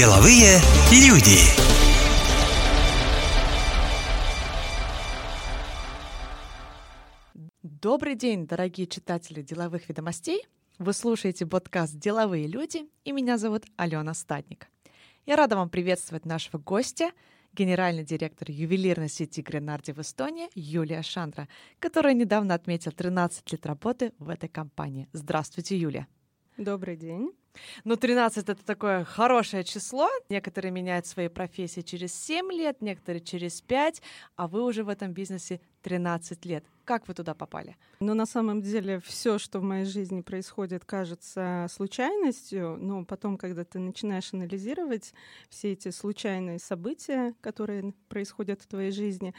Деловые люди. Добрый день, дорогие читатели деловых ведомостей. Вы слушаете подкаст «Деловые люди» и меня зовут Алена Статник. Я рада вам приветствовать нашего гостя, генеральный директор ювелирной сети Гренарди в Эстонии Юлия Шандра, которая недавно отметила 13 лет работы в этой компании. Здравствуйте, Юлия. Добрый день. Ну, 13 — это такое хорошее число. Некоторые меняют свои профессии через 7 лет, некоторые через 5, а вы уже в этом бизнесе 13 лет. Как вы туда попали? Ну, на самом деле, все, что в моей жизни происходит, кажется случайностью, но потом, когда ты начинаешь анализировать все эти случайные события, которые происходят в твоей жизни,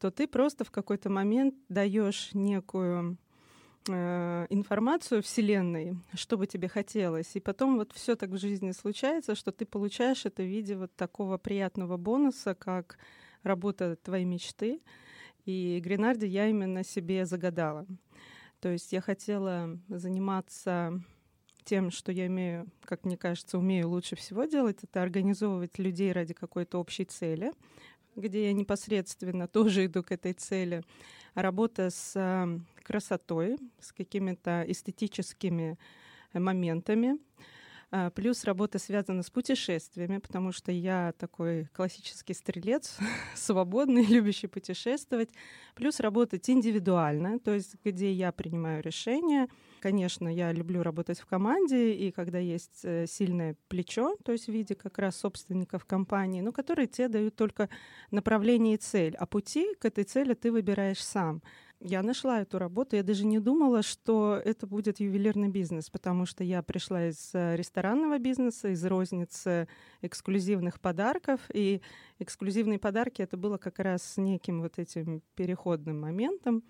то ты просто в какой-то момент даешь некую информацию Вселенной, что бы тебе хотелось. И потом вот все так в жизни случается, что ты получаешь это в виде вот такого приятного бонуса, как работа твоей мечты. И Гренарди я именно себе загадала. То есть я хотела заниматься тем, что я имею, как мне кажется, умею лучше всего делать, это организовывать людей ради какой-то общей цели, где я непосредственно тоже иду к этой цели. Работа с красотой, с какими-то эстетическими э, моментами. А, плюс работа связана с путешествиями, потому что я такой классический стрелец, свободный, любящий путешествовать. Плюс работать индивидуально, то есть где я принимаю решения. Конечно, я люблю работать в команде, и когда есть э, сильное плечо, то есть в виде как раз собственников компании, но которые тебе дают только направление и цель, а пути к этой цели ты выбираешь сам. Я нашла эту работу. Я даже не думала, что это будет ювелирный бизнес, потому что я пришла из э, ресторанного бизнеса, из розницы эксклюзивных подарков. И эксклюзивные подарки это было как раз неким вот этим переходным моментом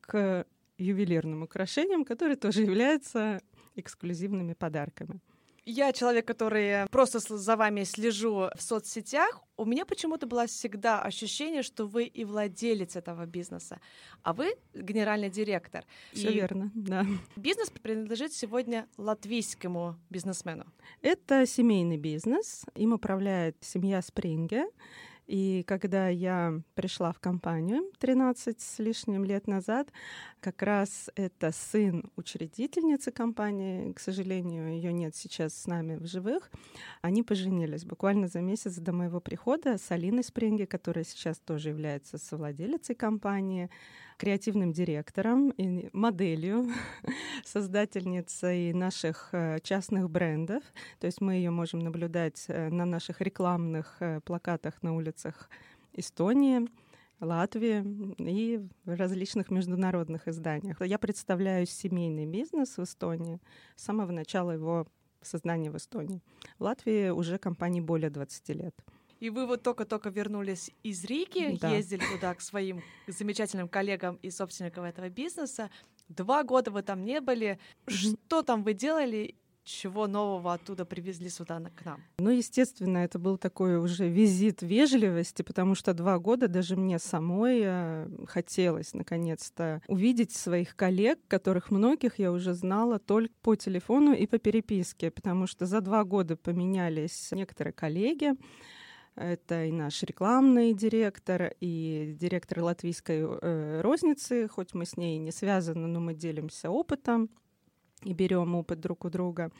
к ювелирным украшениям, которые тоже являются эксклюзивными подарками. Я человек, который просто за вами слежу в соцсетях. У меня почему-то было всегда ощущение, что вы и владелец этого бизнеса, а вы генеральный директор. Все верно, да. Бизнес принадлежит сегодня латвийскому бизнесмену. Это семейный бизнес. Им управляет семья Спринге. И когда я пришла в компанию 13 с лишним лет назад, как раз это сын учредительницы компании, к сожалению, ее нет сейчас с нами в живых, они поженились буквально за месяц до моего прихода с Алиной Спринги, которая сейчас тоже является совладелицей компании креативным директором и моделью, создательницей наших э, частных брендов. То есть мы ее можем наблюдать э, на наших рекламных э, плакатах на улицах Эстонии, Латвии и в различных международных изданиях. Я представляю семейный бизнес в Эстонии с самого начала его создания в Эстонии. В Латвии уже компании более 20 лет. И вы вот только-только вернулись из Риги, да. ездили туда к своим замечательным коллегам и собственникам этого бизнеса. Два года вы там не были. Что там вы делали? чего нового оттуда привезли сюда к нам? Ну, естественно, это был такой уже визит вежливости, потому что два года даже мне самой э, хотелось наконец-то увидеть своих коллег, которых многих я уже знала только по телефону и по переписке, потому что за два года поменялись некоторые коллеги. Это и наш рекламный директор, и директор латвийской э, розницы, хоть мы с ней не связаны, но мы делимся опытом и берем опыт друг у друга.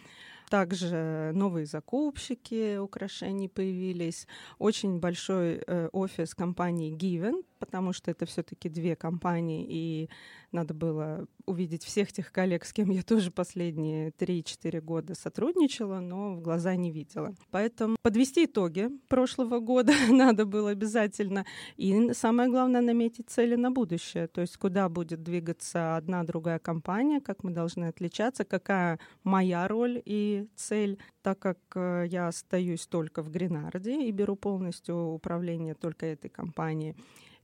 Также новые закупщики украшений появились. Очень большой э, офис компании Given, потому что это все-таки две компании, и надо было увидеть всех тех коллег, с кем я тоже последние 3-4 года сотрудничала, но в глаза не видела. Поэтому подвести итоги прошлого года надо было обязательно. И самое главное, наметить цели на будущее. То есть куда будет двигаться одна, другая компания, как мы должны отличаться, какая моя роль и цель. Так как э, я остаюсь только в Гренарде и беру полностью управление только этой компанией,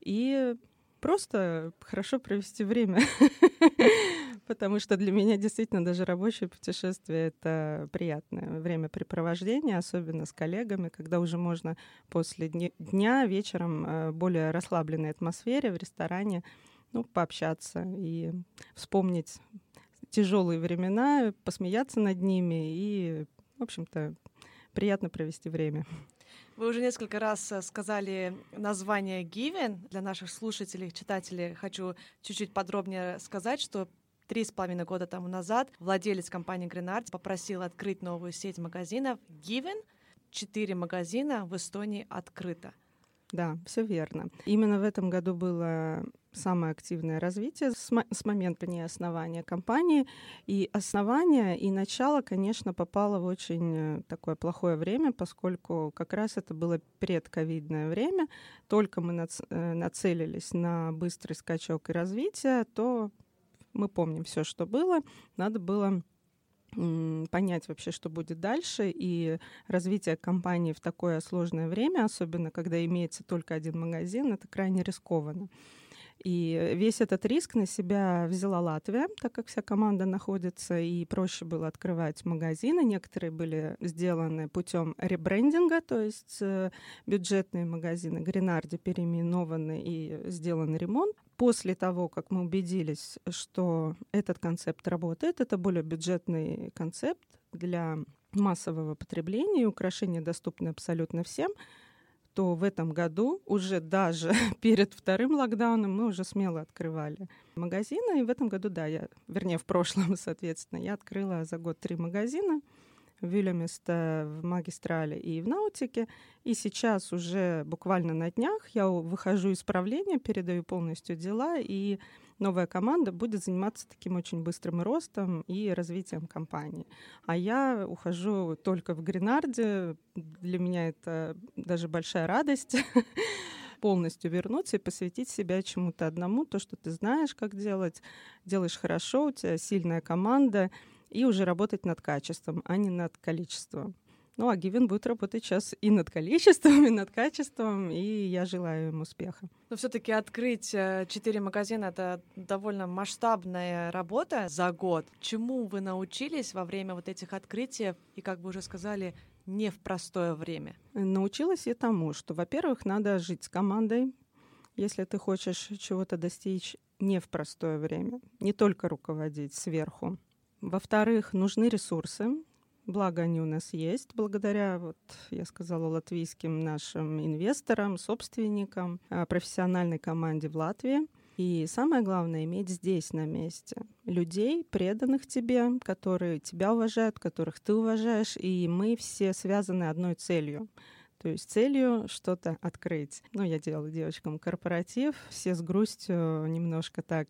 и просто хорошо провести время. Потому что для меня действительно даже рабочее путешествие — это приятное времяпрепровождение, особенно с коллегами, когда уже можно после дня вечером э, более расслабленной атмосфере в ресторане ну, пообщаться и вспомнить тяжелые времена, посмеяться над ними и, в общем-то, приятно провести время. Вы уже несколько раз э, сказали название Given. Для наших слушателей, читателей хочу чуть-чуть подробнее сказать, что три с половиной года тому назад владелец компании Green попросил открыть новую сеть магазинов Given. Четыре магазина в Эстонии открыто. Да, все верно. Именно в этом году было самое активное развитие с, с момента не основания компании. И основание и начало, конечно, попало в очень э, такое плохое время, поскольку как раз это было предковидное время. Только мы нац э, нацелились на быстрый скачок и развитие, то мы помним все, что было. Надо было понять вообще, что будет дальше, и развитие компании в такое сложное время, особенно когда имеется только один магазин, это крайне рискованно. И весь этот риск на себя взяла Латвия, так как вся команда находится, и проще было открывать магазины. Некоторые были сделаны путем ребрендинга, то есть э, бюджетные магазины Гренарди переименованы и сделан ремонт. После того, как мы убедились, что этот концепт работает, это более бюджетный концепт для массового потребления, и украшения доступны абсолютно всем, то в этом году уже даже перед вторым локдауном мы уже смело открывали магазины. И в этом году, да, я, вернее, в прошлом, соответственно, я открыла за год три магазина в Вильяместе, в Магистрале и в Наутике. И сейчас уже буквально на днях я выхожу из правления, передаю полностью дела, и новая команда будет заниматься таким очень быстрым ростом и развитием компании. А я ухожу только в Гренарде. Для меня это даже большая радость полностью вернуться и посвятить себя чему-то одному, то, что ты знаешь, как делать, делаешь хорошо, у тебя сильная команда — и уже работать над качеством, а не над количеством. Ну, а Гивен будет работать сейчас и над количеством, и над качеством, и я желаю им успеха. Но все-таки открыть э, четыре магазина — это довольно масштабная работа за год. Чему вы научились во время вот этих открытий и, как вы уже сказали, не в простое время? Научилась я тому, что, во-первых, надо жить с командой, если ты хочешь чего-то достичь не в простое время, не только руководить сверху, во-вторых, нужны ресурсы. Благо они у нас есть, благодаря, вот я сказала, латвийским нашим инвесторам, собственникам, а, профессиональной команде в Латвии. И самое главное, иметь здесь, на месте, людей, преданных тебе, которые тебя уважают, которых ты уважаешь, и мы все связаны одной целью. То есть целью что-то открыть. Ну, я делала девочкам корпоратив, все с грустью немножко так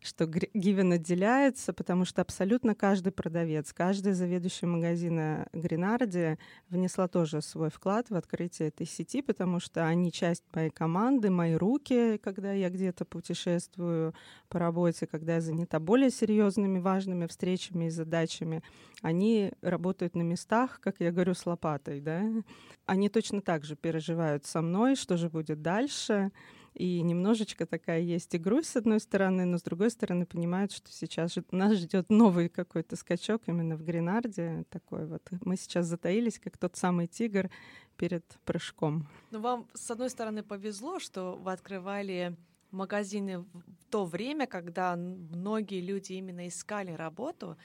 что Гивен отделяется, потому что абсолютно каждый продавец, каждый заведующий магазина Гренарди внесла тоже свой вклад в открытие этой сети, потому что они часть моей команды, мои руки, когда я где-то путешествую по работе, когда я занята более серьезными, важными встречами и задачами. Они работают на местах, как я говорю, с лопатой, да. Они точно так же переживают со мной, что же будет дальше. И немножечко такая есть и грусть, с одной стороны, но с другой стороны понимают, что сейчас нас ждет новый какой-то скачок именно в Гренарде. Такой вот. Мы сейчас затаились, как тот самый тигр перед прыжком. Ну, вам, с одной стороны, повезло, что вы открывали магазины в то время, когда многие люди именно искали работу.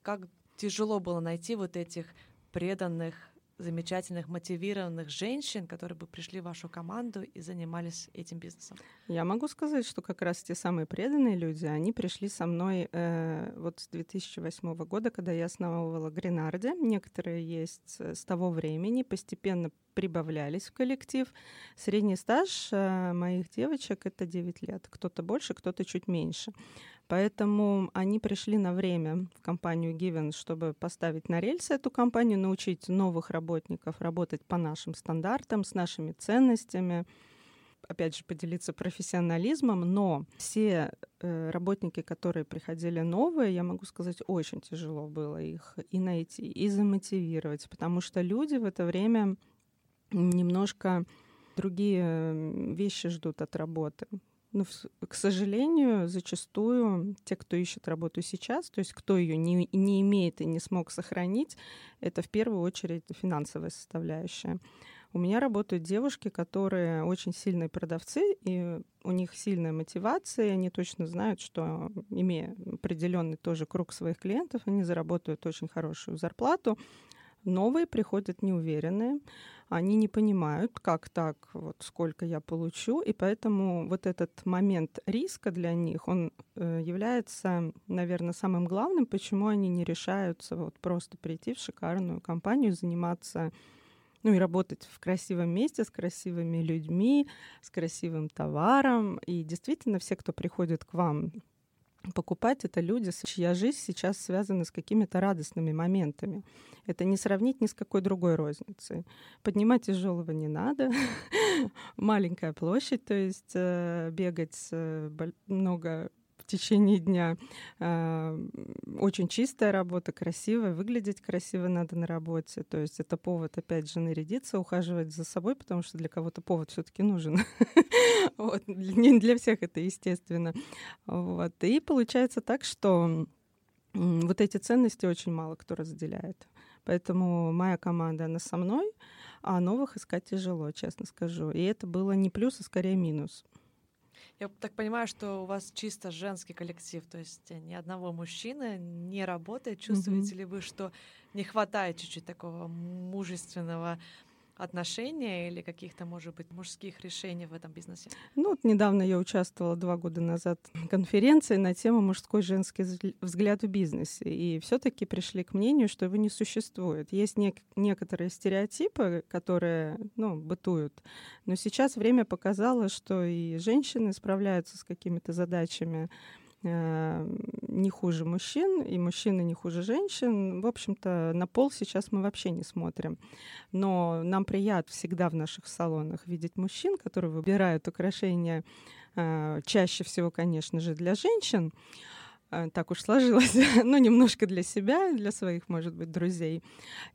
Как тяжело было найти вот этих преданных замечательных, мотивированных женщин, которые бы пришли в вашу команду и занимались этим бизнесом? Я могу сказать, что как раз те самые преданные люди, они пришли со мной э, вот с 2008 года, когда я основывала Гренарди. Некоторые есть с того времени, постепенно прибавлялись в коллектив. Средний стаж э, моих девочек — это 9 лет. Кто-то больше, кто-то чуть меньше. Поэтому они пришли на время в компанию Given, чтобы поставить на рельсы эту компанию, научить новых работников работать по нашим стандартам, с нашими ценностями, опять же, поделиться профессионализмом, но все э, работники, которые приходили новые, я могу сказать, очень тяжело было их и найти, и замотивировать, потому что люди в это время немножко другие вещи ждут от работы. Но, к сожалению, зачастую те, кто ищет работу сейчас, то есть кто ее не, не имеет и не смог сохранить, это в первую очередь финансовая составляющая. У меня работают девушки, которые очень сильные продавцы, и у них сильная мотивация, они точно знают, что, имея определенный тоже круг своих клиентов, они заработают очень хорошую зарплату, Новые приходят неуверенные, они не понимают, как так, вот сколько я получу, и поэтому вот этот момент риска для них, он э, является, наверное, самым главным, почему они не решаются вот просто прийти в шикарную компанию, заниматься ну и работать в красивом месте с красивыми людьми, с красивым товаром. И действительно, все, кто приходит к вам покупать это люди, чья жизнь сейчас связана с какими-то радостными моментами. Это не сравнить ни с какой другой розницей. Поднимать тяжелого не надо. Маленькая площадь, то есть э, бегать э, много в течение дня. А, очень чистая работа, красивая, выглядеть красиво надо на работе. То есть это повод, опять же, нарядиться, ухаживать за собой, потому что для кого-то повод все таки нужен. вот. Не для всех это естественно. Вот. И получается так, что вот эти ценности очень мало кто разделяет. Поэтому моя команда, она со мной, а новых искать тяжело, честно скажу. И это было не плюс, а скорее минус. Я так понимаю, что у вас чисто женский коллектив, то есть ни одного мужчины не работает. Чувствуете mm-hmm. ли вы, что не хватает чуть-чуть такого мужественного отношения или каких-то, может быть, мужских решений в этом бизнесе? Ну, вот недавно я участвовала два года назад в конференции на тему «Мужской женский взгляд в бизнесе». И все таки пришли к мнению, что его не существует. Есть нек- некоторые стереотипы, которые ну, бытуют. Но сейчас время показало, что и женщины справляются с какими-то задачами, не хуже мужчин, и мужчины не хуже женщин. В общем-то, на пол сейчас мы вообще не смотрим. Но нам приятно всегда в наших салонах видеть мужчин, которые выбирают украшения э, чаще всего, конечно же, для женщин. Э, так уж сложилось, ну, немножко для себя, для своих, может быть, друзей.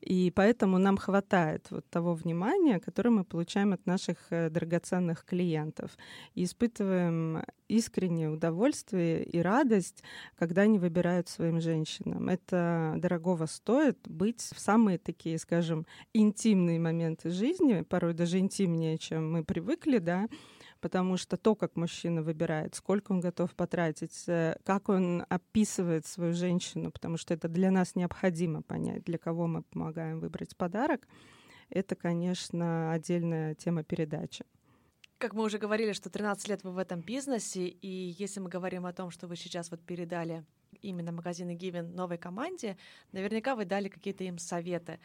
И поэтому нам хватает вот того внимания, которое мы получаем от наших э, драгоценных клиентов. И испытываем искреннее удовольствие и радость, когда они выбирают своим женщинам. Это дорогого стоит быть в самые такие, скажем, интимные моменты жизни, порой даже интимнее, чем мы привыкли, да, потому что то, как мужчина выбирает, сколько он готов потратить, э, как он описывает свою женщину, потому что это для нас необходимо понять, для кого мы помогаем выбрать подарок, это, конечно, отдельная тема передачи. Как мы уже говорили, что 13 лет вы в этом бизнесе, и если мы говорим о том, что вы сейчас вот передали именно магазины Given новой команде, наверняка вы дали какие-то им советы.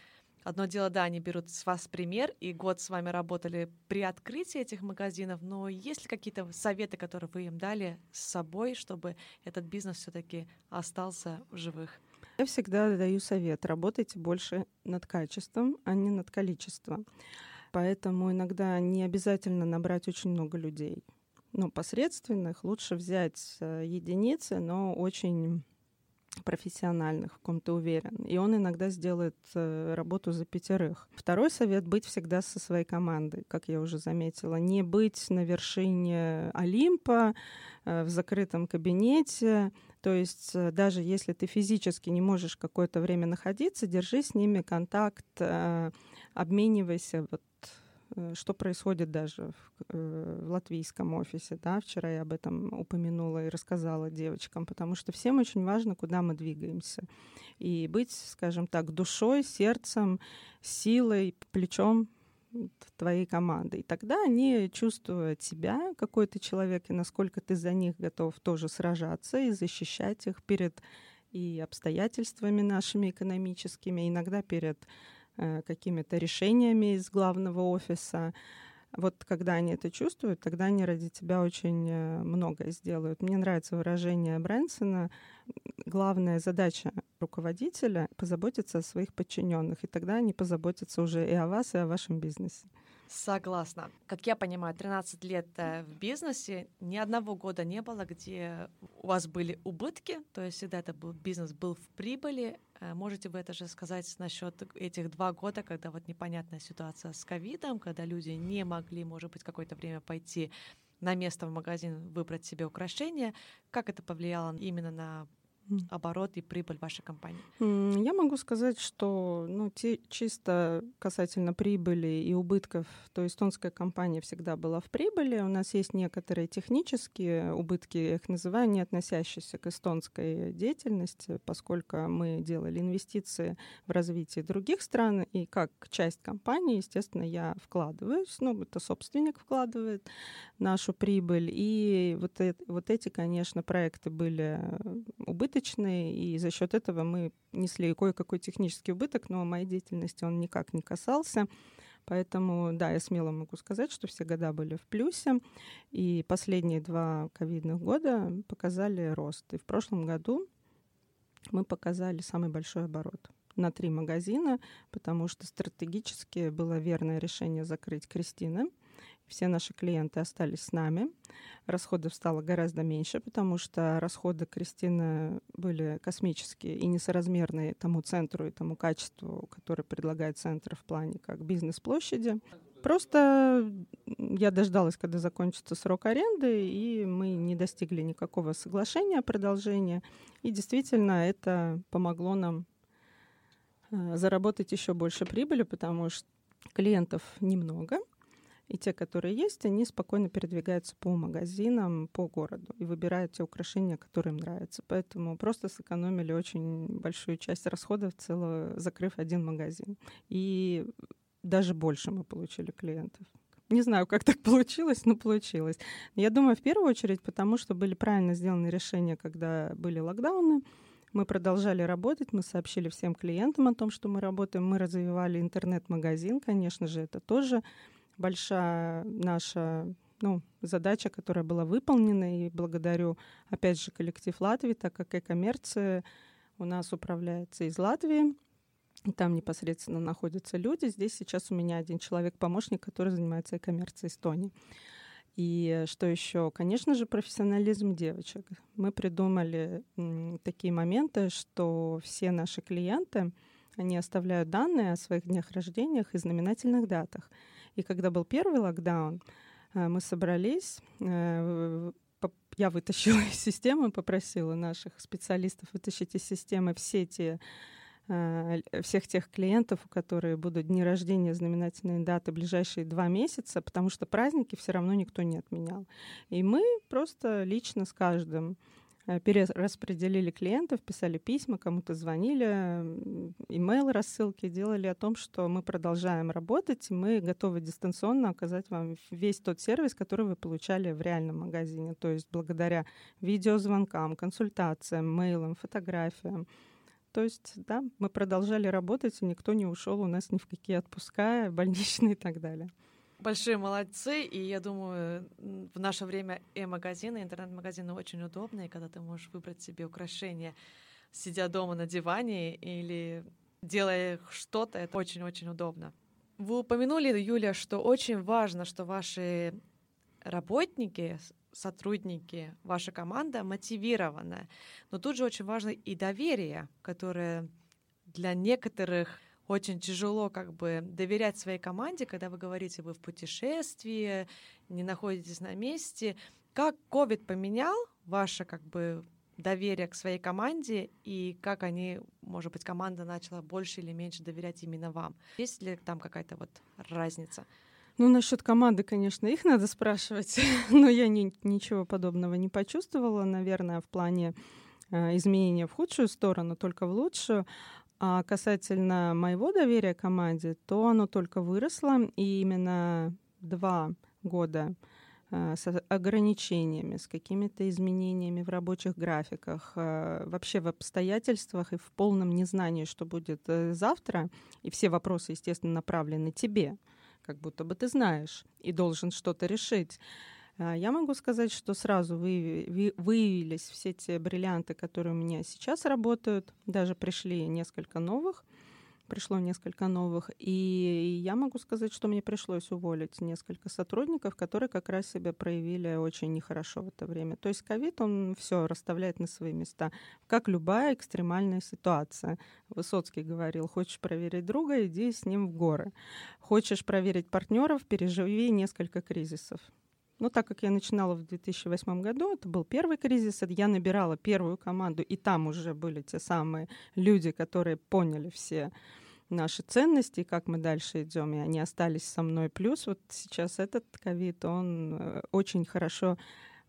Одно дело, да, они берут с вас пример, и год с вами работали при открытии этих магазинов, но есть ли какие-то советы, которые вы им дали с собой, чтобы этот бизнес все-таки остался в живых? Я всегда даю совет, работайте больше над качеством, а не над количеством. Поэтому иногда не обязательно набрать очень много людей. Ну, посредственных лучше взять э, единицы, но очень профессиональных, в ком ты уверен. И он иногда сделает э, работу за пятерых. Второй совет — быть всегда со своей командой, как я уже заметила. Не быть на вершине Олимпа, э, в закрытом кабинете. То есть э, даже если ты физически не можешь какое-то время находиться, держи с ними контакт, обменивайся вот что происходит даже в, э, в латвийском офисе. Да? Вчера я об этом упомянула и рассказала девочкам, потому что всем очень важно, куда мы двигаемся. И быть, скажем так, душой, сердцем, силой, плечом твоей команды. И тогда они чувствуют себя, какой ты человек, и насколько ты за них готов тоже сражаться и защищать их перед и обстоятельствами нашими экономическими, иногда перед Э, какими-то решениями из главного офиса. Вот когда они это чувствуют, тогда они ради тебя очень э, многое сделают. Мне нравится выражение Брэнсона. Главная задача руководителя — позаботиться о своих подчиненных, и тогда они позаботятся уже и о вас, и о вашем бизнесе. Согласна. Как я понимаю, 13 лет э, в бизнесе, ни одного года не было, где у вас были убытки, то есть всегда это был бизнес был в прибыли, Э, можете вы это же сказать насчет этих два года, когда вот непонятная ситуация с ковидом, когда люди не могли, может быть, какое-то время пойти на место в магазин, выбрать себе украшения. Как это повлияло именно на оборот и прибыль вашей компании? Я могу сказать, что ну, те, чисто касательно прибыли и убытков, то эстонская компания всегда была в прибыли. У нас есть некоторые технические убытки, я их называю, не относящиеся к эстонской деятельности, поскольку мы делали инвестиции в развитие других стран, и как часть компании, естественно, я вкладываюсь, ну, это собственник вкладывает нашу прибыль. И вот, это, вот эти, конечно, проекты были убытки убыточный, и за счет этого мы несли кое-какой технический убыток, но моей деятельности он никак не касался. Поэтому, да, я смело могу сказать, что все года были в плюсе, и последние два ковидных года показали рост. И в прошлом году мы показали самый большой оборот на три магазина, потому что стратегически было верное решение закрыть Кристины — все наши клиенты остались с нами. Расходов стало гораздо меньше, потому что расходы Кристины были космические и несоразмерные тому центру и тому качеству, которое предлагает центр в плане как бизнес-площади. Просто я дождалась, когда закончится срок аренды, и мы не достигли никакого соглашения о продолжении. И действительно это помогло нам э, заработать еще больше прибыли, потому что клиентов немного — и те, которые есть, они спокойно передвигаются по магазинам, по городу и выбирают те украшения, которые им нравятся. Поэтому просто сэкономили очень большую часть расходов, целого, закрыв один магазин. И даже больше мы получили клиентов. Не знаю, как так получилось, но получилось. Я думаю, в первую очередь, потому что были правильно сделаны решения, когда были локдауны. Мы продолжали работать, мы сообщили всем клиентам о том, что мы работаем. Мы развивали интернет-магазин, конечно же, это тоже большая наша ну, задача, которая была выполнена, и благодарю, опять же, коллектив Латвии, так как e-коммерция у нас управляется из Латвии, там непосредственно находятся люди. Здесь сейчас у меня один человек-помощник, который занимается e-коммерцией Эстонии. И что еще? Конечно же, профессионализм девочек. Мы придумали такие моменты, что все наши клиенты, они оставляют данные о своих днях рождения и знаменательных датах. И когда был первый локдаун, э, мы собрались, э, я вытащила из системы, попросила наших специалистов вытащить из системы все те э, всех тех клиентов, у которых будут дни рождения, знаменательные даты ближайшие два месяца, потому что праздники все равно никто не отменял. И мы просто лично с каждым перераспределили клиентов, писали письма, кому-то звонили, имейл рассылки, делали о том, что мы продолжаем работать, и мы готовы дистанционно оказать вам весь тот сервис, который вы получали в реальном магазине. То есть благодаря видеозвонкам, консультациям, мейлам, фотографиям. То есть, да, мы продолжали работать, и никто не ушел у нас ни в какие отпуска, больничные и так далее. Большие молодцы, и я думаю, в наше время и-магазины, интернет-магазины очень удобные, когда ты можешь выбрать себе украшения, сидя дома на диване или делая что-то, это очень-очень удобно. Вы упомянули, Юля, что очень важно, что ваши работники, сотрудники, ваша команда мотивирована. Но тут же очень важно и доверие, которое для некоторых очень тяжело как бы доверять своей команде, когда вы говорите, вы в путешествии, не находитесь на месте. Как COVID поменял ваше как бы доверие к своей команде и как они, может быть, команда начала больше или меньше доверять именно вам? Есть ли там какая-то вот разница? Ну, насчет команды, конечно, их надо спрашивать, но я ни, ничего подобного не почувствовала, наверное, в плане э, изменения в худшую сторону, только в лучшую. А касательно моего доверия команде, то оно только выросло, и именно два года э, с ограничениями, с какими-то изменениями в рабочих графиках, э, вообще в обстоятельствах и в полном незнании, что будет э, завтра, и все вопросы, естественно, направлены тебе, как будто бы ты знаешь и должен что-то решить. А, я могу сказать, что сразу выявились все те бриллианты, которые у меня сейчас работают. Даже пришли несколько новых. Пришло несколько новых. И я могу сказать, что мне пришлось уволить несколько сотрудников, которые как раз себя проявили очень нехорошо в это время. То есть ковид, он все расставляет на свои места, как любая экстремальная ситуация. Высоцкий говорил, хочешь проверить друга, иди с ним в горы. Хочешь проверить партнеров, переживи несколько кризисов Но так как я начинала в 2008 году, это был первый кризис, я набирала первую команду, и там уже были те самые люди, которые поняли все наши ценности, как мы дальше идем, и они остались со мной. Плюс вот сейчас этот ковид, он э, очень хорошо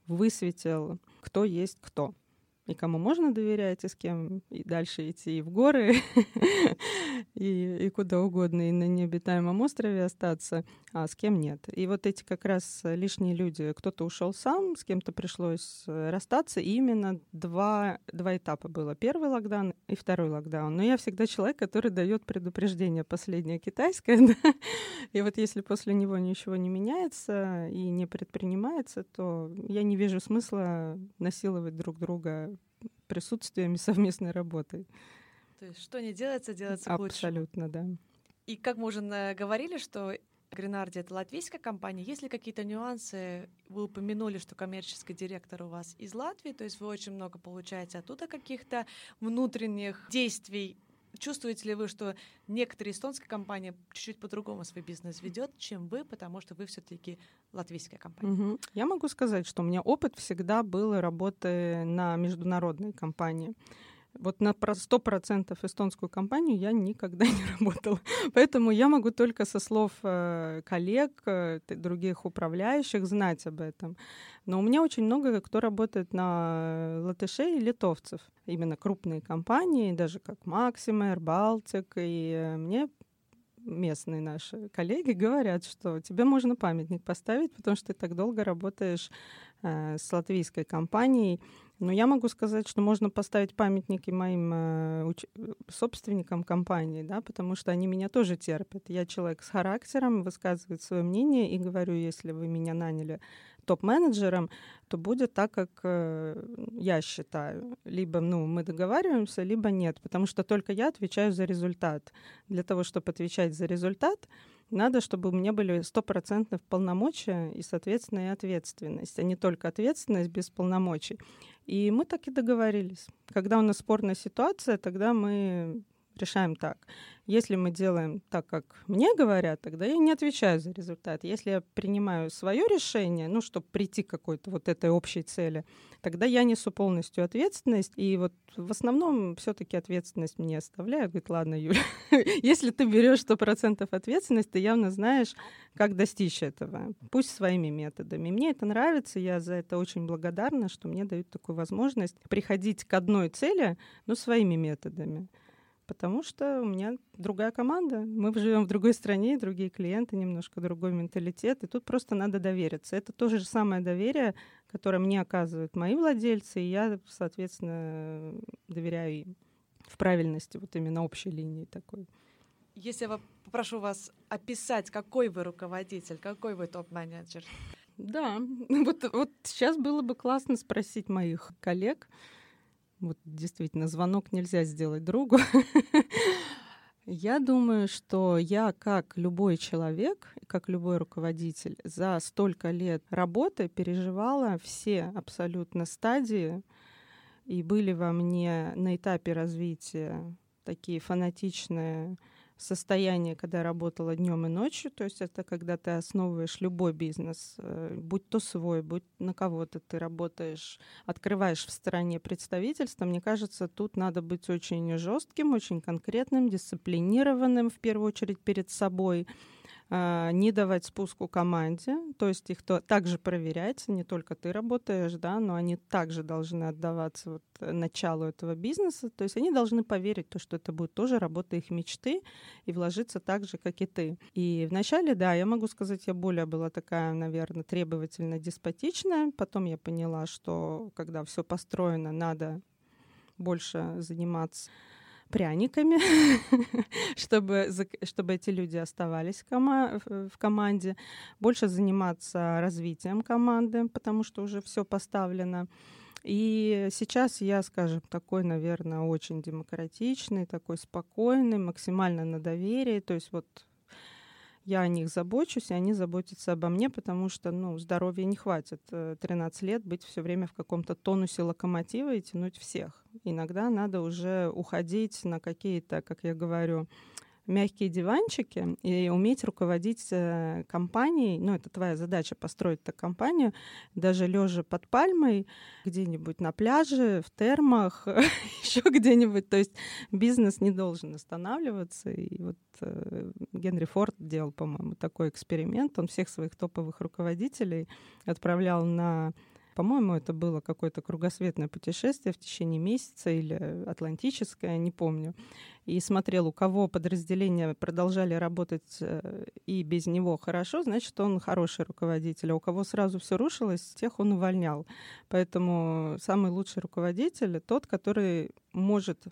высветил, кто есть кто и кому можно доверять, и с кем и дальше идти и в горы, и, и куда угодно, и на необитаемом острове остаться, а с кем нет. И вот эти как раз лишние люди, кто-то ушел сам, с кем-то пришлось э, расстаться, и именно два, два этапа было. Первый локдаун и второй локдаун. Но я всегда человек, который дает предупреждение последнее китайское, да? и вот если после него ничего не меняется и не предпринимается, то я не вижу смысла насиловать друг друга присутствием и совместной работой. То есть что не делается, делается Абсолютно, лучше. Абсолютно, да. И как мы уже говорили, что Гренарди — это латвийская компания. Есть ли какие-то нюансы? Вы упомянули, что коммерческий директор у вас из Латвии, то есть вы очень много получаете оттуда каких-то внутренних действий Чувствуете ли вы, что некоторые эстонские компании чуть-чуть по-другому свой бизнес ведет, чем вы, потому что вы все-таки латвийская компания? Угу. Я могу сказать, что у меня опыт всегда был работы на международной компании. Вот на 100% эстонскую компанию я никогда не работала. Поэтому я могу только со слов э, коллег, э, других управляющих знать об этом. Но у меня очень много кто работает на латышей и литовцев. Именно крупные компании, даже как Maxima, Air И э, мне местные наши коллеги говорят, что тебе можно памятник поставить, потому что ты так долго работаешь с латвийской компанией. Но я могу сказать, что можно поставить памятники моим э, уч- собственникам компании, да, потому что они меня тоже терпят. Я человек с характером, высказывает свое мнение и говорю, если вы меня наняли топ-менеджером, то будет так, как э, я считаю. Либо ну, мы договариваемся, либо нет, потому что только я отвечаю за результат. Для того, чтобы отвечать за результат, надо, чтобы у меня были стопроцентных полномочия и, соответственно, и ответственность, а не только ответственность без полномочий. И мы так и договорились. Когда у нас спорная ситуация, тогда мы решаем так. Если мы делаем так, как мне говорят, тогда я не отвечаю за результат. Если я принимаю свое решение, ну, чтобы прийти к какой-то вот этой общей цели, тогда я несу полностью ответственность. И вот в основном все-таки ответственность мне оставляют. Говорит, ладно, Юля, если ты берешь сто процентов ответственность, ты явно знаешь, как достичь этого. Пусть своими методами. Мне это нравится, я за это очень благодарна, что мне дают такую возможность приходить к одной цели, но своими методами потому что у меня другая команда. Мы живем в другой стране, другие клиенты, немножко другой менталитет, и тут просто надо довериться. Это то же самое доверие, которое мне оказывают мои владельцы, и я, соответственно, доверяю им в правильности вот именно общей линии такой. Если я попрошу вас описать, какой вы руководитель, какой вы топ-менеджер. Да, вот, вот сейчас было бы классно спросить моих коллег, вот действительно, звонок нельзя сделать другу. Я думаю, что я, как любой человек, как любой руководитель, за столько лет работы переживала все абсолютно стадии, и были во мне на этапе развития такие фанатичные состояние, когда работала днем и ночью, то есть это когда ты основываешь любой бизнес, э, будь то свой, будь на кого-то ты работаешь, открываешь в стороне представительства, мне кажется, тут надо быть очень жестким, очень конкретным, дисциплинированным в первую очередь перед собой, не давать спуску команде, то есть их то, также проверять, не только ты работаешь, да, но они также должны отдаваться вот началу этого бизнеса, то есть они должны поверить, то, что это будет тоже работа их мечты и вложиться так же, как и ты. И вначале, да, я могу сказать, я более была такая, наверное, требовательно деспотичная, потом я поняла, что когда все построено, надо больше заниматься пряниками, чтобы, чтобы эти люди оставались в, кома в команде, больше заниматься развитием команды, потому что уже все поставлено. И сейчас я, скажем, такой, наверное, очень демократичный, такой спокойный, максимально на доверии. То есть вот я о них забочусь, и они заботятся обо мне, потому что, ну, здоровья не хватит 13 э, лет быть все время в каком-то тонусе локомотива и тянуть всех. Иногда надо уже уходить на какие-то, как я говорю, мягкие диванчики и уметь руководить э, компанией. Ну, это твоя задача построить эту компанию, даже лежа под пальмой, где-нибудь на пляже, в термах, еще где-нибудь. То есть бизнес не должен останавливаться. И вот э, Генри Форд делал, по-моему, такой эксперимент. Он всех своих топовых руководителей отправлял на по-моему, это было какое-то кругосветное путешествие в течение месяца или атлантическое, не помню. И смотрел, у кого подразделения продолжали работать э, и без него хорошо, значит, он хороший руководитель. А у кого сразу все рушилось, тех он увольнял. Поэтому самый лучший руководитель — тот, который может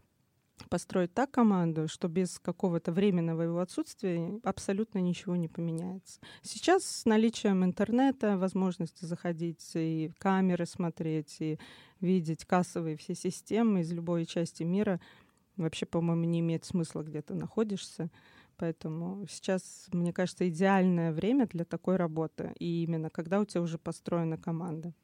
построить так команду, что без какого-то временного его отсутствия абсолютно ничего не поменяется. Сейчас с наличием интернета, возможности заходить и камеры смотреть, и видеть кассовые все системы из любой части мира, вообще, по-моему, не имеет смысла, где ты находишься. Поэтому сейчас, мне кажется, идеальное время для такой работы. И именно когда у тебя уже построена команда.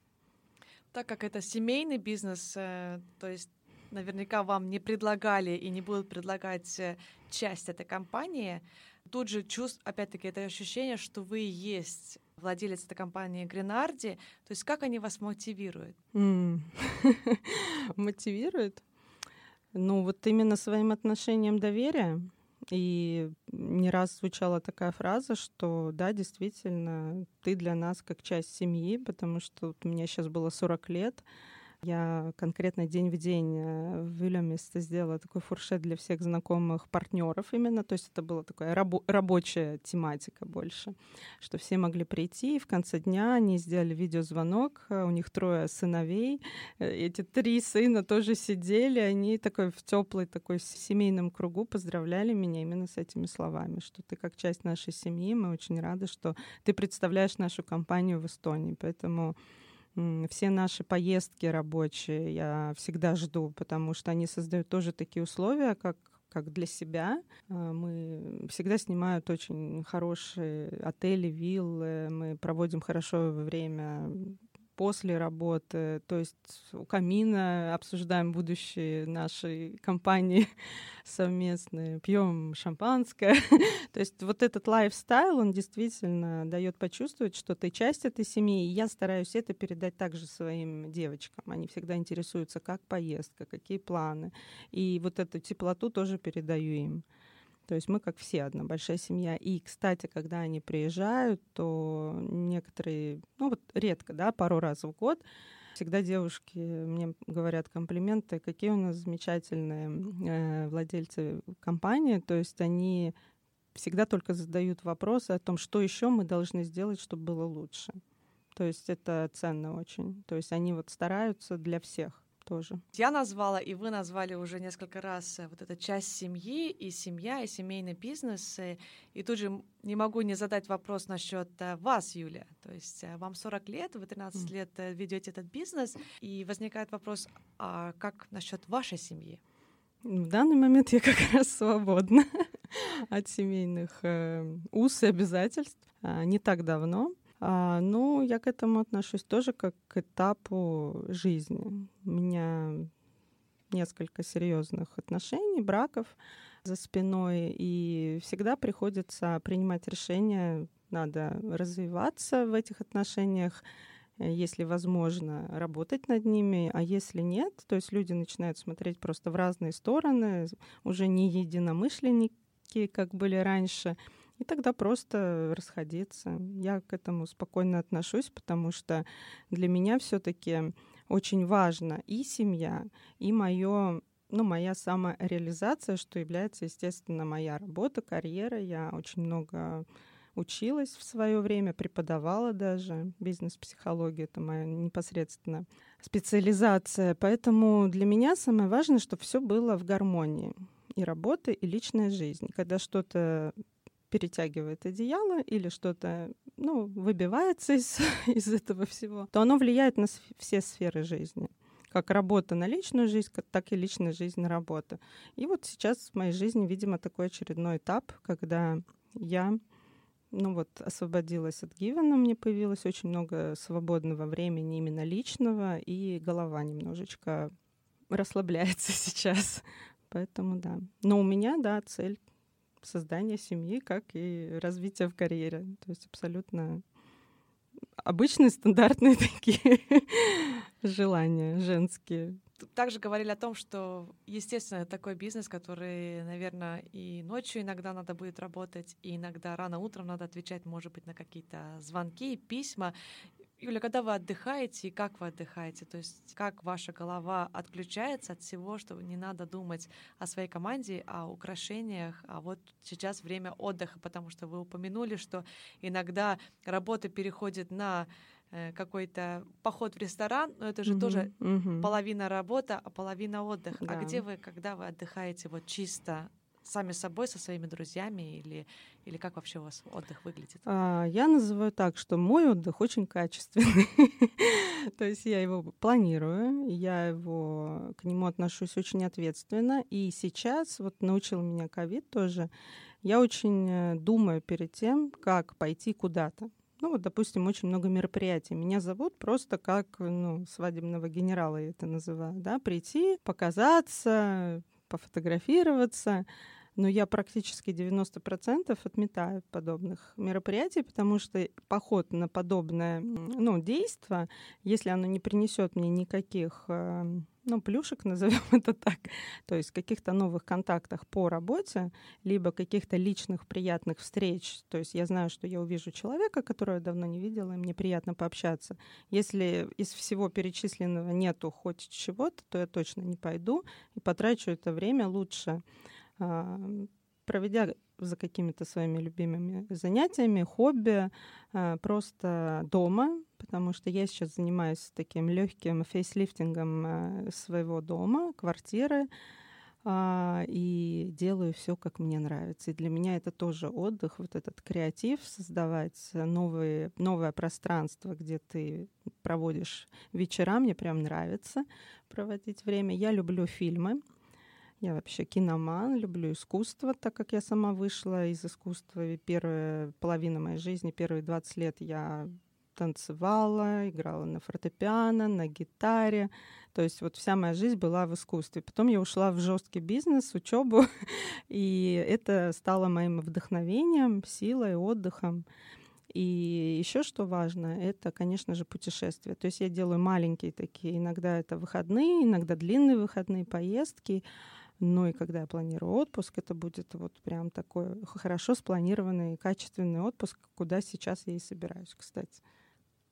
Так как это семейный бизнес, э, то есть наверняка вам не предлагали и не будут предлагать э, часть этой компании, тут же чувств, опять-таки, это ощущение, что вы есть владелец этой компании Гренарди. То есть как они вас мотивируют? Мотивируют? Ну, вот именно своим отношением доверия. И не раз звучала такая фраза, что да, действительно, ты для нас как часть семьи, потому что вот меня сейчас было 40 лет, я конкретно день в день э, в Вильямисте сделала такой фуршет для всех знакомых партнеров именно. То есть это была такая рабо- рабочая тематика больше, что все могли прийти. И в конце дня они сделали видеозвонок. Э, у них трое сыновей. Э, эти три сына тоже сидели. Они такой в теплой такой семейном кругу поздравляли меня именно с этими словами, что ты как часть нашей семьи. Мы очень рады, что ты представляешь нашу компанию в Эстонии. Поэтому все наши поездки рабочие я всегда жду, потому что они создают тоже такие условия, как как для себя. А, мы всегда снимают очень хорошие отели, виллы, мы проводим хорошо время после работы, то есть у камина обсуждаем будущее нашей компании совместные, пьем шампанское. то есть вот этот лайфстайл, он действительно дает почувствовать, что ты часть этой семьи, и я стараюсь это передать также своим девочкам. Они всегда интересуются, как поездка, какие планы. И вот эту теплоту тоже передаю им. То есть мы как все одна большая семья. И, кстати, когда они приезжают, то некоторые, ну вот редко, да, пару раз в год, всегда девушки мне говорят комплименты, какие у нас замечательные э, владельцы компании. То есть они всегда только задают вопросы о том, что еще мы должны сделать, чтобы было лучше. То есть это ценно очень. То есть они вот стараются для всех тоже. Я назвала, и вы назвали уже несколько раз э, вот эта часть семьи, и семья, и семейный бизнес. Э, и тут же не могу не задать вопрос насчет э, вас, Юлия. То есть вам 40 лет, вы 13 mm. лет ведете этот бизнес, и возникает вопрос, а как насчет вашей семьи? В данный момент я как раз свободна от семейных э, уз и обязательств. А, не так давно ну, я к этому отношусь тоже как к этапу жизни. У меня несколько серьезных отношений, браков за спиной, и всегда приходится принимать решения, надо развиваться в этих отношениях, если возможно, работать над ними, а если нет, то есть люди начинают смотреть просто в разные стороны, уже не единомышленники, как были раньше, и тогда просто расходиться. Я к этому спокойно отношусь, потому что для меня все-таки очень важно и семья, и мое ну, моя самореализация, что является, естественно, моя работа, карьера. Я очень много училась в свое время, преподавала даже бизнес-психологию, это моя непосредственно специализация. Поэтому для меня самое важное, чтобы все было в гармонии и работа, и личная жизнь. Когда что-то перетягивает одеяло или что-то ну, выбивается из, из этого всего, то оно влияет на все сферы жизни как работа на личную жизнь, так и личная жизнь на работу. И вот сейчас в моей жизни, видимо, такой очередной этап, когда я ну вот, освободилась от Гивена, мне появилось очень много свободного времени именно личного, и голова немножечко расслабляется сейчас. Поэтому да. Но у меня, да, цель создание семьи, как и развитие в карьере. То есть абсолютно обычные стандартные такие желания женские. Также говорили о том, что, естественно, такой бизнес, который, наверное, и ночью иногда надо будет работать, и иногда рано утром надо отвечать, может быть, на какие-то звонки, письма. Юля, когда вы отдыхаете и как вы отдыхаете? То есть как ваша голова отключается от всего, что не надо думать о своей команде, о украшениях, а вот сейчас время отдыха, потому что вы упомянули, что иногда работа переходит на э, какой-то поход в ресторан, но это же угу, тоже угу. половина работа, а половина отдых. А да. А где вы, когда вы отдыхаете вот чисто сами собой, со своими друзьями или, или как вообще у вас отдых выглядит? А, я называю так, что мой отдых очень качественный. То есть я его планирую, я его к нему отношусь очень ответственно. И сейчас, вот научил меня ковид тоже, я очень э, думаю перед тем, как пойти куда-то. Ну вот, допустим, очень много мероприятий. Меня зовут просто как ну, свадебного генерала, я это называю, да, прийти, показаться, пофотографироваться, но я практически 90% отметаю подобных мероприятий, потому что поход на подобное ну, действие, если оно не принесет мне никаких эм, ну, плюшек, назовем это так, то есть каких-то новых контактах по работе, либо каких-то личных приятных встреч. То есть я знаю, что я увижу человека, которого я давно не видела, и мне приятно пообщаться. Если из всего перечисленного нету хоть чего-то, то я точно не пойду и потрачу это время лучше проведя за какими-то своими любимыми занятиями, хобби, а, просто дома, потому что я сейчас занимаюсь таким легким фейслифтингом а, своего дома, квартиры, и делаю все, как мне нравится. И для меня это тоже отдых, вот этот креатив, создавать новые, новое пространство, где ты проводишь вечера. Мне прям нравится проводить время. Я люблю фильмы. Я вообще киноман, люблю искусство, так как я сама вышла из искусства. И первая половина моей жизни, первые 20 лет я танцевала, играла на фортепиано, на гитаре. То есть вот вся моя жизнь была в искусстве. Потом я ушла в жесткий бизнес, учебу, и это стало моим вдохновением, силой, отдыхом. И еще что важно, это, конечно же, путешествия. То есть я делаю маленькие такие, иногда это выходные, иногда длинные выходные поездки. Но и когда я планирую отпуск, это будет вот прям такой хорошо спланированный, качественный отпуск, куда сейчас я и собираюсь, кстати.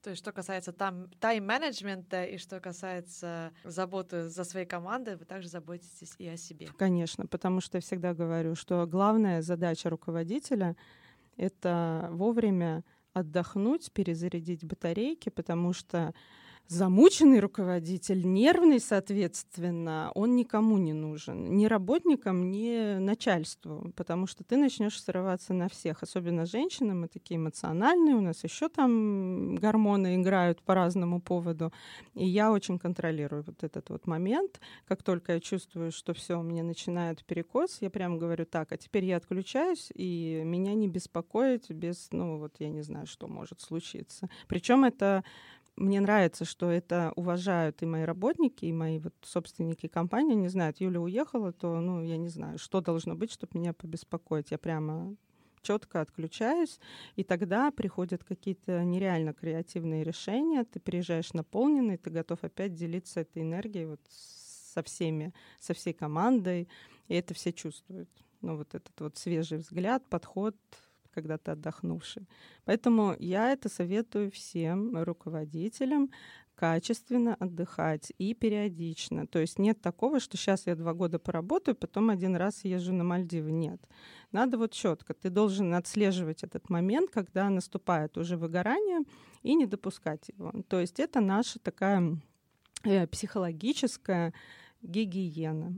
То есть, что касается там тайм-менеджмента и что касается заботы за своей командой, вы также заботитесь и о себе. Конечно, потому что я всегда говорю, что главная задача руководителя — это вовремя отдохнуть, перезарядить батарейки, потому что замученный руководитель, нервный, соответственно, он никому не нужен. Ни работникам, ни начальству, потому что ты начнешь срываться на всех, особенно женщины, мы такие эмоциональные, у нас еще там гормоны играют по разному поводу. И я очень контролирую вот этот вот момент. Как только я чувствую, что все, у меня начинает перекос, я прямо говорю, так, а теперь я отключаюсь, и меня не беспокоить без, ну вот я не знаю, что может случиться. Причем это мне нравится, что это уважают и мои работники, и мои вот собственники компании. Не знают, Юля уехала, то, ну, я не знаю, что должно быть, чтобы меня побеспокоить. Я прямо четко отключаюсь, и тогда приходят какие-то нереально креативные решения. Ты приезжаешь наполненный, ты готов опять делиться этой энергией вот со всеми, со всей командой, и это все чувствуют. Ну, вот этот вот свежий взгляд, подход, когда ты отдохнувший. Поэтому я это советую всем руководителям качественно отдыхать и периодично. То есть нет такого, что сейчас я два года поработаю, потом один раз езжу на Мальдивы. Нет. Надо вот четко. Ты должен отслеживать этот момент, когда наступает уже выгорание, и не допускать его. То есть это наша такая э, психологическая гигиена.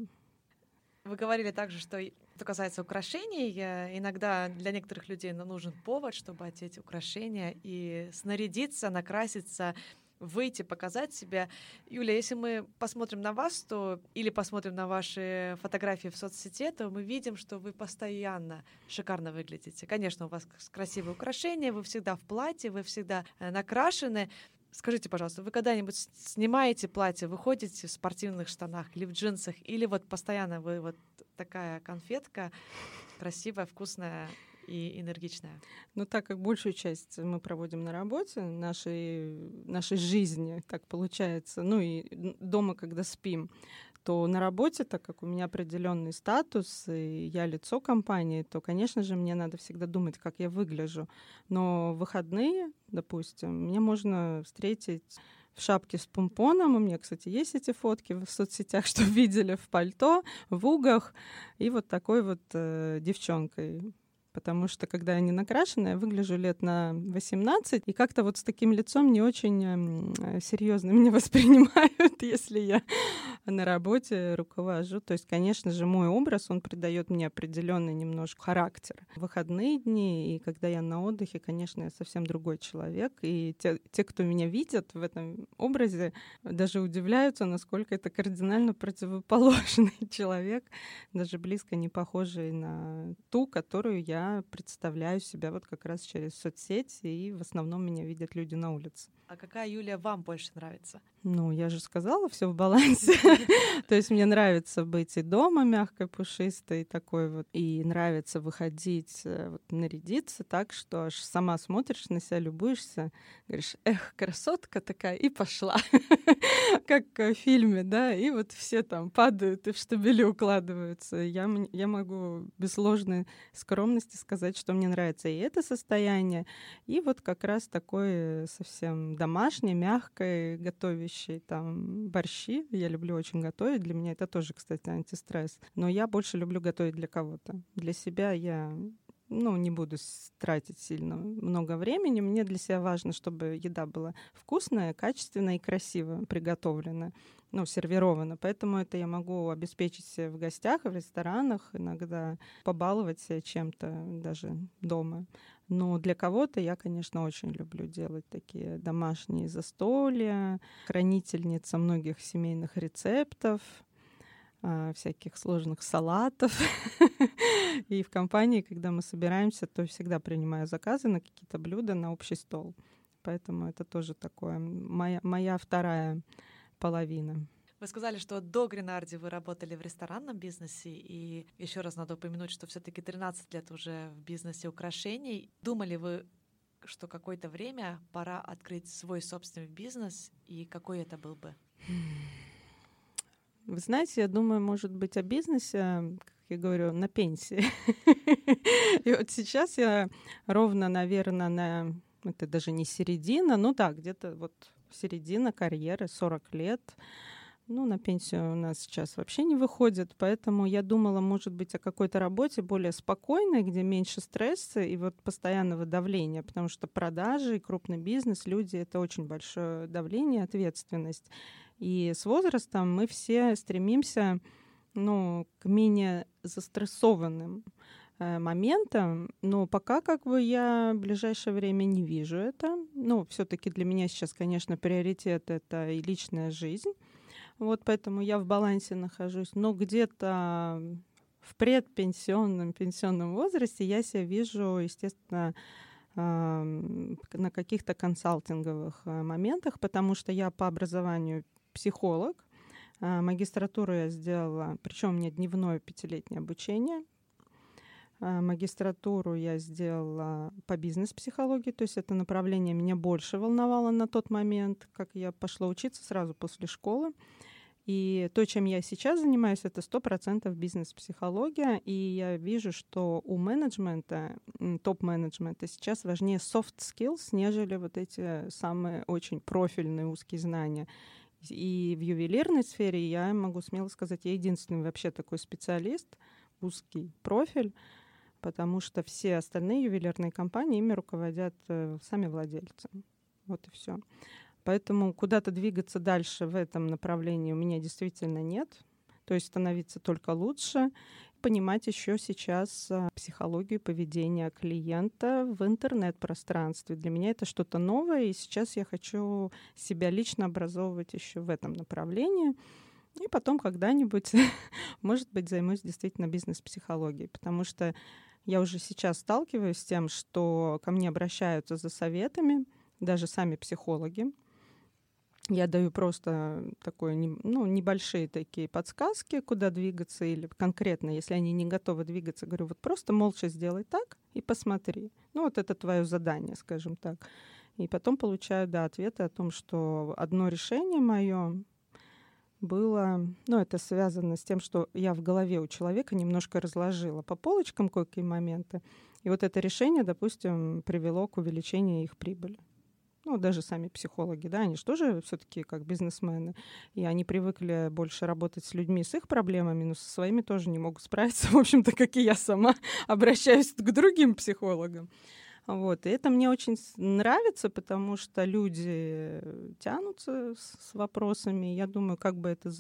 Вы говорили также, что что касается украшений, иногда для некоторых людей нужен повод, чтобы одеть украшения и снарядиться, накраситься, выйти, показать себя. Юля, если мы посмотрим на вас, то или посмотрим на ваши фотографии в соцсети, то мы видим, что вы постоянно шикарно выглядите. Конечно, у вас красивые украшения, вы всегда в платье, вы всегда э, накрашены. Скажите, пожалуйста, вы когда-нибудь снимаете платье, выходите в спортивных штанах или в джинсах, или вот постоянно вы вот такая конфетка. красивая, вкусная и энергичная. Ну, так как большую часть мы проводим на работе, нашей, нашей жизни, так получается, ну и дома, когда спим, то на работе, так как у меня определенный статус, и я лицо компании, то, конечно же, мне надо всегда думать, как я выгляжу. Но выходные, допустим, мне можно встретить в шапке с помпоном. У меня, кстати, есть эти фотки в соцсетях, что видели в пальто, в угах и вот такой вот э, девчонкой потому что когда я не накрашенная, я выгляжу лет на 18, и как-то вот с таким лицом не очень э, серьезно меня воспринимают, если я на работе руковожу. То есть, конечно же, мой образ, он придает мне определенный немножко характер. В выходные дни и когда я на отдыхе, конечно, я совсем другой человек, и те, те кто меня видят в этом образе, даже удивляются, насколько это кардинально противоположный человек, даже близко не похожий на ту, которую я представляю себя вот как раз через соцсети, и в основном меня видят люди на улице. А какая Юлия вам больше нравится? Ну, я же сказала, все в балансе. То есть мне нравится быть и дома мягкой, пушистой, такой вот. И нравится выходить, э, вот, нарядиться так, что аж сама смотришь на себя, любуешься, говоришь, эх, красотка такая, и пошла. Как в фильме, да, и вот все там падают и в штабели укладываются. Я, я могу без ложной скромности сказать, что мне нравится и это состояние, и вот как раз такое совсем домашнее, мягкое, готовящее там борщи. Я люблю очень готовить. Для меня это тоже, кстати, антистресс. Но я больше люблю готовить для кого-то. Для себя я ну, не буду тратить сильно много времени. Мне для себя важно, чтобы еда была вкусная, качественная и красиво приготовлена, ну, сервирована. Поэтому это я могу обеспечить в гостях, в ресторанах, иногда побаловать себя чем-то даже дома. Но для кого-то я, конечно, очень люблю делать такие домашние застолья, хранительница многих семейных рецептов, а, всяких сложных салатов. И в компании, когда мы собираемся, то всегда принимаю заказы на какие-то блюда на общий стол. Поэтому это тоже такое моя, моя вторая половина. Вы сказали, что до Гренарди вы работали в ресторанном бизнесе, и еще раз надо упомянуть, что все-таки 13 лет уже в бизнесе украшений. Думали вы, что какое-то время пора открыть свой собственный бизнес, и какой это был бы? Вы знаете, я думаю, может быть, о бизнесе, как я говорю, на пенсии. И вот сейчас я ровно, наверное, на... Это даже не середина, ну да, где-то вот середина карьеры, 40 лет. Ну, на пенсию у нас сейчас вообще не выходит, поэтому я думала, может быть, о какой-то работе более спокойной, где меньше стресса и вот постоянного давления, потому что продажи и крупный бизнес, люди — это очень большое давление, ответственность. И с возрастом мы все стремимся ну, к менее застрессованным э, моментам, но пока как бы я в ближайшее время не вижу это. Ну, все-таки для меня сейчас, конечно, приоритет — это и личная жизнь, вот поэтому я в балансе нахожусь. Но где-то в предпенсионном, пенсионном возрасте я себя вижу, естественно, на каких-то консалтинговых э, моментах, потому что я по образованию психолог. А, магистратуру я сделала, причем у меня дневное пятилетнее обучение. А, магистратуру я сделала по бизнес-психологии, то есть это направление меня больше волновало на тот момент, как я пошла учиться сразу после школы. И то, чем я сейчас занимаюсь, это сто процентов бизнес-психология, и я вижу, что у менеджмента, топ-менеджмента сейчас важнее soft skills, нежели вот эти самые очень профильные узкие знания. И в ювелирной сфере я могу смело сказать, я единственный вообще такой специалист, узкий профиль, потому что все остальные ювелирные компании ими руководят э, сами владельцы. Вот и все. Поэтому куда-то двигаться дальше в этом направлении у меня действительно нет. То есть становиться только лучше, понимать еще сейчас а, психологию поведения клиента в интернет-пространстве. Для меня это что-то новое, и сейчас я хочу себя лично образовывать еще в этом направлении. И потом когда-нибудь, может быть, займусь действительно бизнес-психологией, потому что я уже сейчас сталкиваюсь с тем, что ко мне обращаются за советами, даже сами психологи, Я даю просто такое, ну, небольшие такие подсказки, куда двигаться, или конкретно, если они не готовы двигаться, говорю, вот просто молча сделай так и посмотри. Ну, вот это твое задание, скажем так. И потом получаю, да, ответы о том, что одно решение мое было, ну, это связано с тем, что я в голове у человека немножко разложила по полочкам какие моменты. И вот это решение, допустим, привело к увеличению их прибыли ну, даже сами психологи, да, они же тоже все-таки как бизнесмены, и они привыкли больше работать с людьми, с их проблемами, но со своими тоже не могут справиться, в общем-то, как и я сама обращаюсь к другим психологам. Вот. И это мне очень нравится, потому что люди тянутся с вопросами. Я думаю, как бы это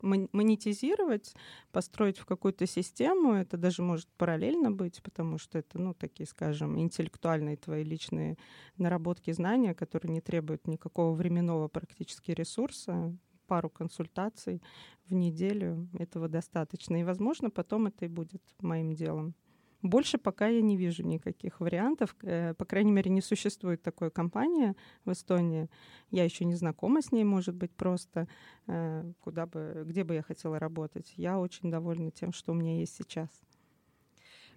монетизировать, построить в какую-то систему. Это даже может параллельно быть, потому что это, ну, такие, скажем, интеллектуальные твои личные наработки, знания, которые не требуют никакого временного практически ресурса пару консультаций в неделю, этого достаточно. И, возможно, потом это и будет моим делом. Больше пока я не вижу никаких вариантов. Э, по крайней мере, не существует такой компании в Эстонии. Я еще не знакома с ней, может быть, просто э, куда бы, где бы я хотела работать. Я очень довольна тем, что у меня есть сейчас.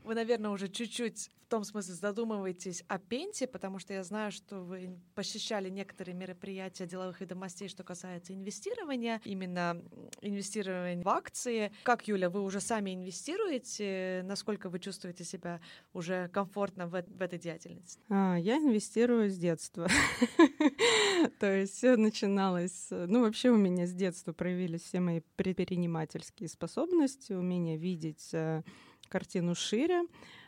Вы, наверное, уже чуть-чуть в том смысле задумываетесь о пенте, потому что я знаю, что вы посещали некоторые мероприятия деловых ведомостей, что касается инвестирования, именно инвестирования в акции. Как, Юля, вы уже сами инвестируете? Насколько вы чувствуете себя уже комфортно в, в этой деятельности? А, я инвестирую с детства. То есть все начиналось... Ну, вообще у меня с детства проявились все мои предпринимательские способности, умение видеть э, картину шире.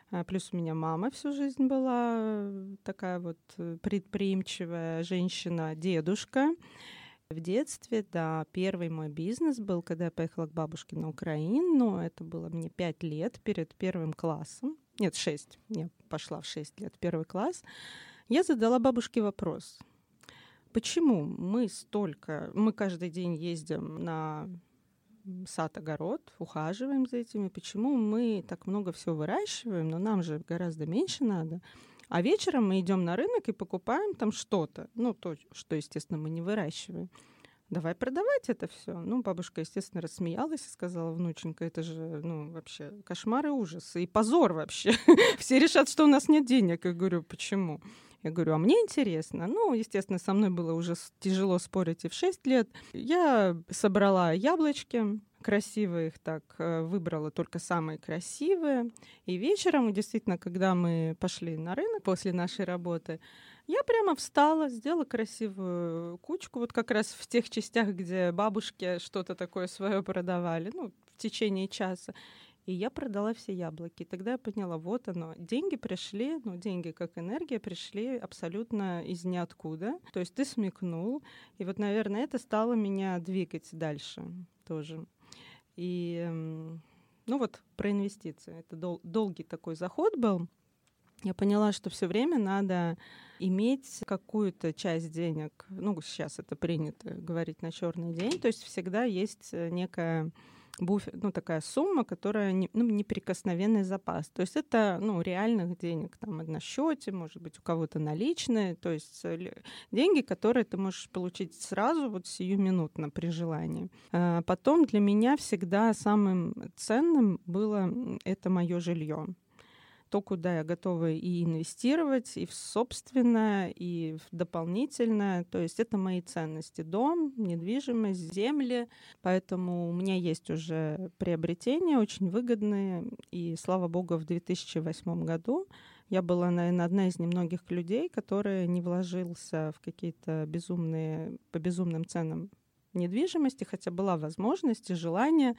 А, плюс у меня мама всю жизнь была э, такая вот э, предприимчивая женщина, дедушка. В детстве, да, первый мой бизнес был, когда я поехала к бабушке на Украину. Это было мне пять лет перед первым классом. Нет, шесть. Я пошла в шесть лет, первый класс. Я задала бабушке вопрос. Почему мы столько... Мы каждый день ездим на сад-огород, ухаживаем за этими. Почему мы так много всего выращиваем, но нам же гораздо меньше надо. А вечером мы идем на рынок и покупаем там что-то, ну то, что, естественно, мы не выращиваем. Давай продавать это все. Ну, бабушка, естественно, рассмеялась и сказала, внученька, это же, ну, вообще кошмар и ужас, и позор вообще. Все решат, что у нас нет денег. Я говорю, почему? Я говорю, а мне интересно. Ну, естественно, со мной было уже тяжело спорить и в 6 лет. Я собрала яблочки, красивые их так э, выбрала только самые красивые. И вечером, действительно, когда мы пошли на рынок после нашей работы, я прямо встала, сделала красивую кучку, вот как раз в тех частях, где бабушки что-то такое свое продавали, ну, в течение часа. И я продала все яблоки. Тогда я поняла, вот оно, деньги пришли, ну, деньги как энергия пришли абсолютно из ниоткуда. То есть ты смекнул. И вот, наверное, это стало меня двигать дальше тоже. И, ну вот, про инвестиции. Это дол- долгий такой заход был. Я поняла, что все время надо иметь какую-то часть денег. Ну, сейчас это принято говорить на черный день. То есть всегда есть э, некая буфер, ну, такая сумма, которая не, ну, неприкосновенный запас. То есть это ну, реальных денег там на счете, может быть, у кого-то наличные, то есть э, деньги, которые ты можешь получить сразу, вот сиюминутно при желании. А потом для меня всегда самым ценным было это мое жилье то, куда я готова и инвестировать, и в собственное, и в дополнительное. То есть это мои ценности. Дом, недвижимость, земли. Поэтому у меня есть уже приобретения очень выгодные. И, слава богу, в 2008 году я была, наверное, одна из немногих людей, которая не вложился в какие-то безумные, по безумным ценам недвижимости, хотя была возможность и желание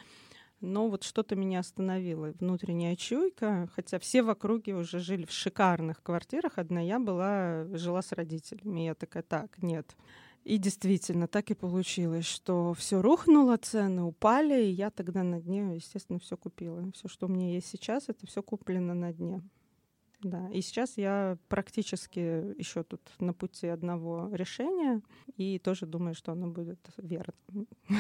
но вот что-то меня остановило, внутренняя чуйка, хотя все в округе уже жили в шикарных квартирах, одна я была, жила с родителями. Я такая, так, нет. И действительно, так и получилось, что все рухнуло, цены упали, и я тогда на дне, естественно, все купила. Все, что у меня есть сейчас, это все куплено на дне. Да, и сейчас я практически еще тут на пути одного решения, и тоже думаю, что оно будет верным.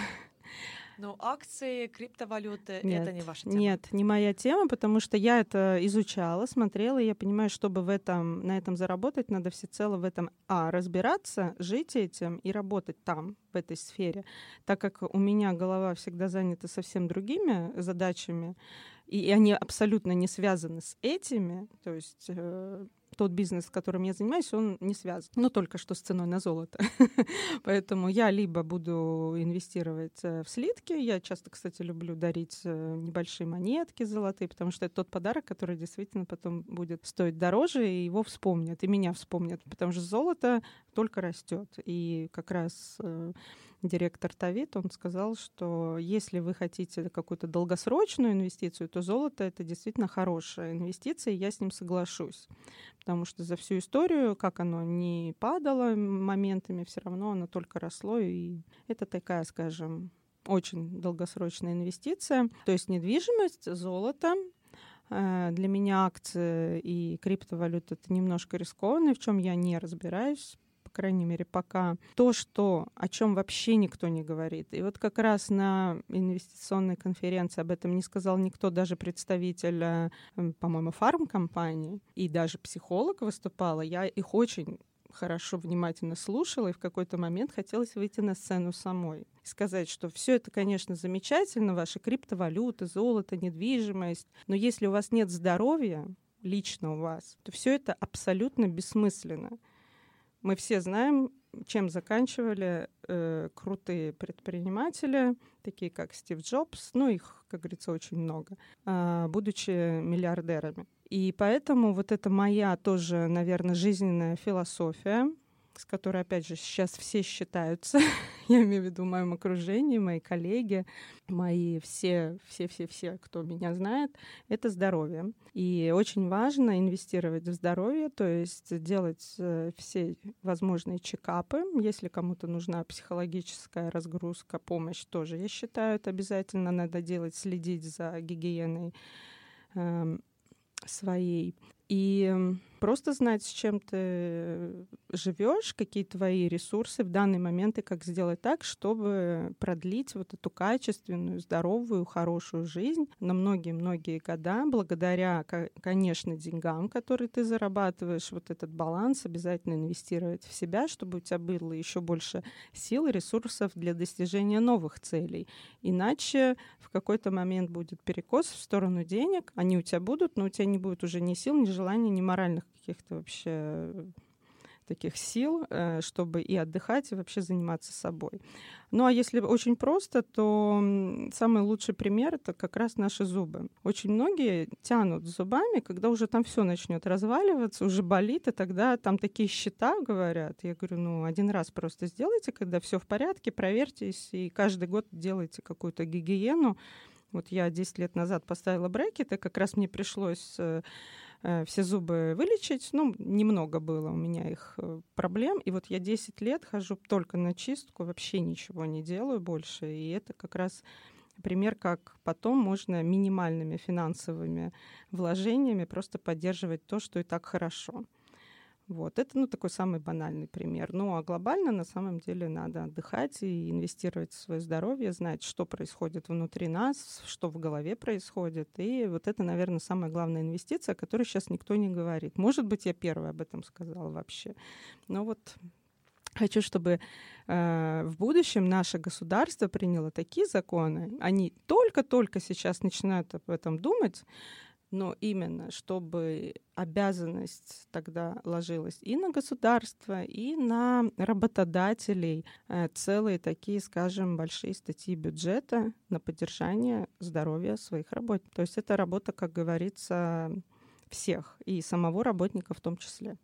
Но акции, криптовалюты нет, это не ваша тема. Нет, не моя тема, потому что я это изучала, смотрела, и я понимаю, чтобы в этом, на этом заработать, надо всецело в этом а разбираться, жить этим и работать там, в этой сфере. Так как у меня голова всегда занята совсем другими задачами, и они абсолютно не связаны с этими, то есть э, тот бизнес, которым я занимаюсь, он не связан. Но только что с ценой на золото. Поэтому я либо буду инвестировать э, в слитки. Я часто, кстати, люблю дарить э, небольшие монетки золотые, потому что это тот подарок, который действительно потом будет стоить дороже, и его вспомнят, и меня вспомнят. Потому что золото только растет. И как раз э, директор Тавит, он сказал, что если вы хотите какую-то долгосрочную инвестицию, то золото — это действительно хорошая инвестиция, и я с ним соглашусь. Потому что за всю историю, как оно не падало моментами, все равно оно только росло, и это такая, скажем, очень долгосрочная инвестиция. То есть недвижимость, золото, э, для меня акции и криптовалюта это немножко рискованно, в чем я не разбираюсь, крайней мере, пока, то, что, о чем вообще никто не говорит. И вот как раз на инвестиционной конференции об этом не сказал никто, даже представитель, э, по-моему, фармкомпании, и даже психолог выступала. Я их очень хорошо, внимательно слушала, и в какой-то момент хотелось выйти на сцену самой и сказать, что все это, конечно, замечательно, ваши криптовалюты, золото, недвижимость, но если у вас нет здоровья, лично у вас, то все это абсолютно бессмысленно. Мы все знаем, чем заканчивали э, крутые предприниматели, такие как Стив Джобс, ну их, как говорится, очень много, э, будучи миллиардерами. И поэтому вот это моя тоже, наверное, жизненная философия, с которой, опять же, сейчас все считаются. Я имею в виду в моем окружении, мои коллеги, мои все, все, все, все, кто меня знает, это здоровье. И очень важно инвестировать в здоровье, то есть делать э, все возможные чекапы. Если кому-то нужна психологическая разгрузка, помощь тоже, я считаю, это обязательно надо делать, следить за гигиеной э, своей. И просто знать, с чем ты живешь, какие твои ресурсы в данный момент и как сделать так, чтобы продлить вот эту качественную, здоровую, хорошую жизнь на многие-многие года, благодаря, конечно, деньгам, которые ты зарабатываешь, вот этот баланс обязательно инвестировать в себя, чтобы у тебя было еще больше сил и ресурсов для достижения новых целей. Иначе в какой-то момент будет перекос в сторону денег, они у тебя будут, но у тебя не будет уже ни сил, ни желания, ни моральных каких-то вообще э, таких сил, э, чтобы и отдыхать, и вообще заниматься собой. Ну а если очень просто, то самый лучший пример это как раз наши зубы. Очень многие тянут зубами, когда уже там все начнет разваливаться, уже болит, и тогда там такие счета говорят. Я говорю, ну один раз просто сделайте, когда все в порядке, проверьтесь, и каждый год делайте какую-то гигиену. Вот я 10 лет назад поставила брекеты, как раз мне пришлось э, все зубы вылечить. Ну, немного было у меня их э, проблем. И вот я 10 лет хожу только на чистку, вообще ничего не делаю больше. И это как раз пример, как потом можно минимальными финансовыми вложениями просто поддерживать то, что и так хорошо. Вот. Это ну, такой самый банальный пример. Ну а глобально на самом деле надо отдыхать и инвестировать в свое здоровье, знать, что происходит внутри нас, что в голове происходит. И вот это, наверное, самая главная инвестиция, о которой сейчас никто не говорит. Может быть, я первая об этом сказала вообще. Но вот Хочу, чтобы э, в будущем наше государство приняло такие законы. Они только-только сейчас начинают об этом думать, но именно чтобы обязанность тогда ложилась и на государство, и на работодателей, э, целые такие, скажем, большие статьи бюджета на поддержание здоровья своих работников. То есть это работа, как говорится, всех, и самого работника в том числе.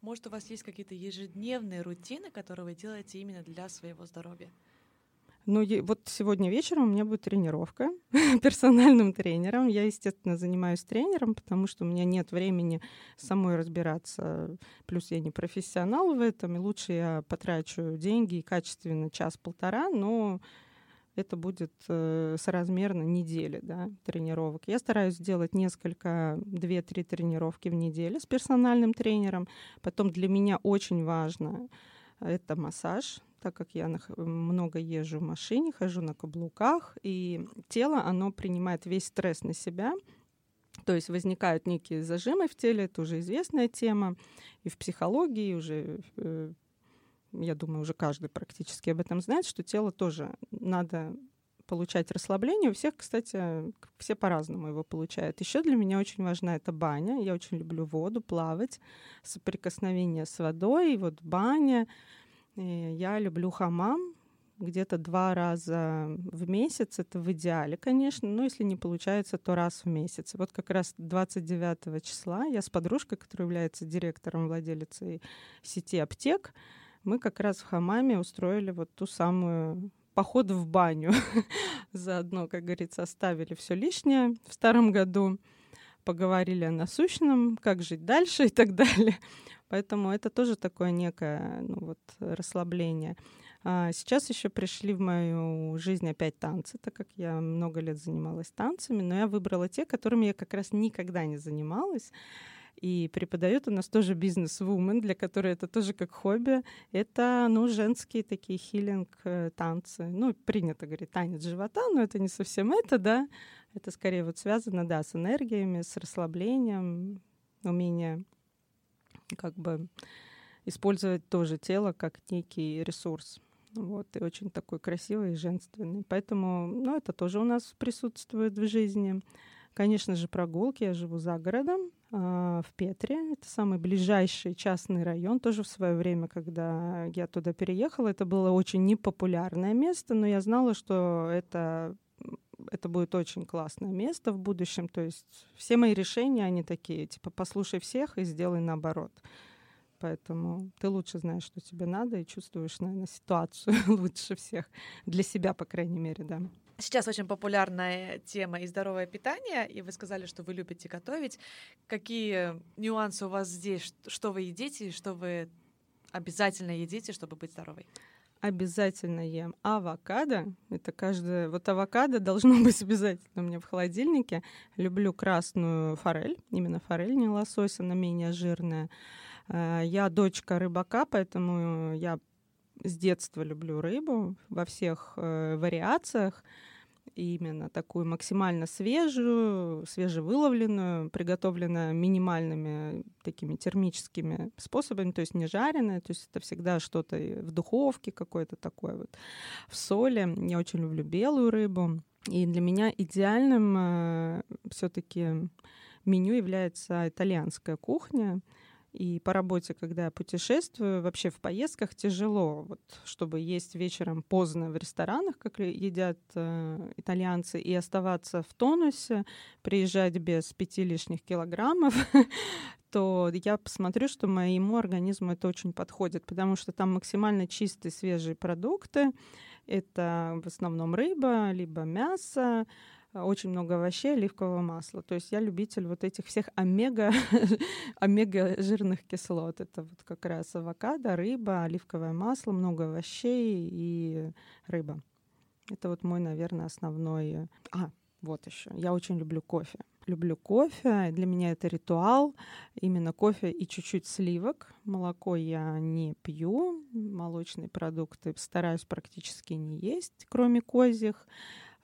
Может, у вас есть какие-то ежедневные рутины, которые вы делаете именно для своего здоровья? Ну, вот сегодня вечером у меня будет тренировка персональным тренером. Я, естественно, занимаюсь тренером, потому что у меня нет времени самой разбираться. Плюс я не профессионал в этом, и лучше я потрачу деньги и качественно час-полтора, но это будет э, соразмерно недели да, тренировок. Я стараюсь сделать несколько, две-три тренировки в неделю с персональным тренером. Потом для меня очень важно это массаж, так как я много езжу в машине, хожу на каблуках, и тело, оно принимает весь стресс на себя, то есть возникают некие зажимы в теле, это уже известная тема, и в психологии уже, э, я думаю, уже каждый практически об этом знает, что тело тоже надо получать расслабление. У всех, кстати, все по-разному его получают. Еще для меня очень важна эта баня. Я очень люблю воду, плавать, соприкосновение с водой, и вот баня. И я люблю хамам, где-то два раза в месяц. Это в идеале, конечно, но если не получается, то раз в месяц. Вот как раз 29 числа я с подружкой, которая является директором, владелицей сети аптек, мы как раз в хамаме устроили вот ту самую поход в баню. Заодно, как говорится, оставили все лишнее в старом году, поговорили о насущном, как жить дальше и так далее. Поэтому это тоже такое некое ну, вот, расслабление. А сейчас еще пришли в мою жизнь опять танцы, так как я много лет занималась танцами, но я выбрала те, которыми я как раз никогда не занималась. И преподает у нас тоже бизнес-вумен, для которой это тоже как хобби. Это, ну, женские такие хилинг-танцы. Э, ну, принято говорить танец живота, но это не совсем это, да. Это скорее вот связано, да, с энергиями, с расслаблением, умение как бы использовать тоже тело как некий ресурс. Вот, и очень такой красивый и женственный. Поэтому, ну, это тоже у нас присутствует в жизни. Конечно же, прогулки. Я живу за городом, э, в Петре. Это самый ближайший частный район. Тоже в свое время, когда я туда переехала, это было очень непопулярное место, но я знала, что это это будет очень классное место в будущем. То есть все мои решения, они такие, типа, послушай всех и сделай наоборот поэтому ты лучше знаешь, что тебе надо, и чувствуешь, наверное, ситуацию лучше всех. Для себя, по крайней мере, да. Сейчас очень популярная тема и здоровое питание, и вы сказали, что вы любите готовить. Какие нюансы у вас здесь? Что вы едите что вы обязательно едите, чтобы быть здоровой? Обязательно ем авокадо. Это каждое... Вот авокадо должно быть обязательно у меня в холодильнике. Люблю красную форель. Именно форель, не лосось, она менее жирная. Э, я дочка рыбака, поэтому я с детства люблю рыбу во всех э, вариациях. Именно такую максимально свежую, свежевыловленную, приготовленную минимальными такими термическими способами, то есть не жареная, то есть это всегда что-то в духовке какое-то такое вот, в соли. Я очень люблю белую рыбу. И для меня идеальным э, все-таки меню является итальянская кухня. И по работе, когда я путешествую, вообще в поездках тяжело, вот, чтобы есть вечером поздно в ресторанах, как едят э, итальянцы, и оставаться в тонусе, приезжать без пяти лишних килограммов, то я посмотрю, что моему организму это очень подходит, потому что там максимально чистые свежие продукты. Это в основном рыба, либо мясо, очень много овощей, оливкового масла. То есть я любитель вот этих всех омега, омега жирных кислот. Это вот как раз авокадо, рыба, оливковое масло, много овощей и рыба. Это вот мой, наверное, основной... А, вот еще. Я очень люблю кофе. Люблю кофе. Для меня это ритуал. Именно кофе и чуть-чуть сливок. Молоко я не пью. Молочные продукты стараюсь практически не есть, кроме козьих.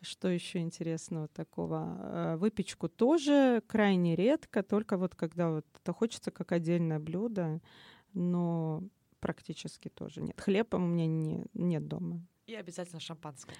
Что еще интересного такого? Э, выпечку тоже крайне редко, только вот когда вот это хочется как отдельное блюдо, но практически тоже нет. Хлеба у меня не, нет дома. И обязательно шампанское.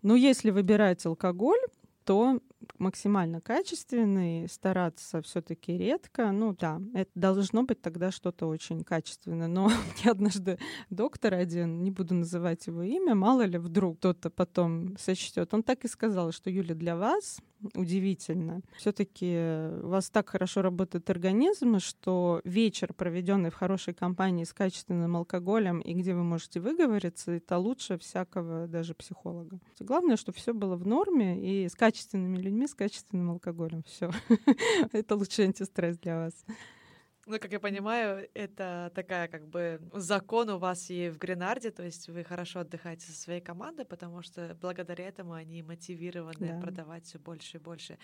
Ну, если выбирать алкоголь, то максимально качественный, стараться все-таки редко. Ну да, это должно быть тогда что-то очень качественное. Но мне однажды доктор один, не буду называть его имя, мало ли вдруг кто-то потом сочтет, он так и сказал, что Юля, для вас удивительно. Все-таки у вас так хорошо работает организм, что вечер, проведенный в хорошей компании с качественным алкоголем и где вы можете выговориться, это лучше всякого даже психолога. Главное, чтобы все было в норме и с качественными людьми, с качественным алкоголем. Все. это лучший антистресс для вас. Ну, как я понимаю, это такая как бы закон у вас и в Гренарде, то есть вы хорошо отдыхаете со своей командой, потому что благодаря этому они мотивированы да. продавать все больше и больше.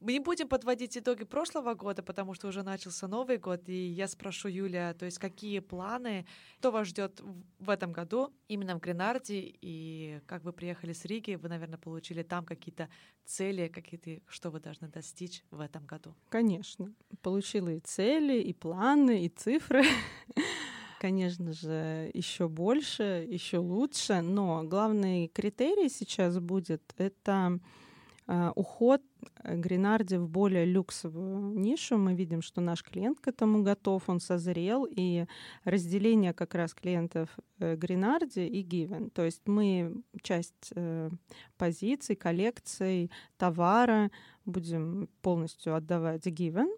Мы не будем подводить итоги прошлого года, потому что уже начался Новый год, и я спрошу Юлия, то есть какие планы, что вас ждет в этом году именно в Гренарде, и как вы приехали с Риги, вы, наверное, получили там какие-то цели, какие-то, что вы должны достичь в этом году? Конечно, получила и цели, и планы, и цифры. Конечно же, еще больше, еще лучше, но главный критерий сейчас будет это а, уход э, Гренарди в более люксовую нишу. Мы видим, что наш клиент к этому готов, он созрел, и разделение как раз клиентов э, Гренарди и Given. То есть мы часть э, позиций, коллекций, товара будем полностью отдавать Given,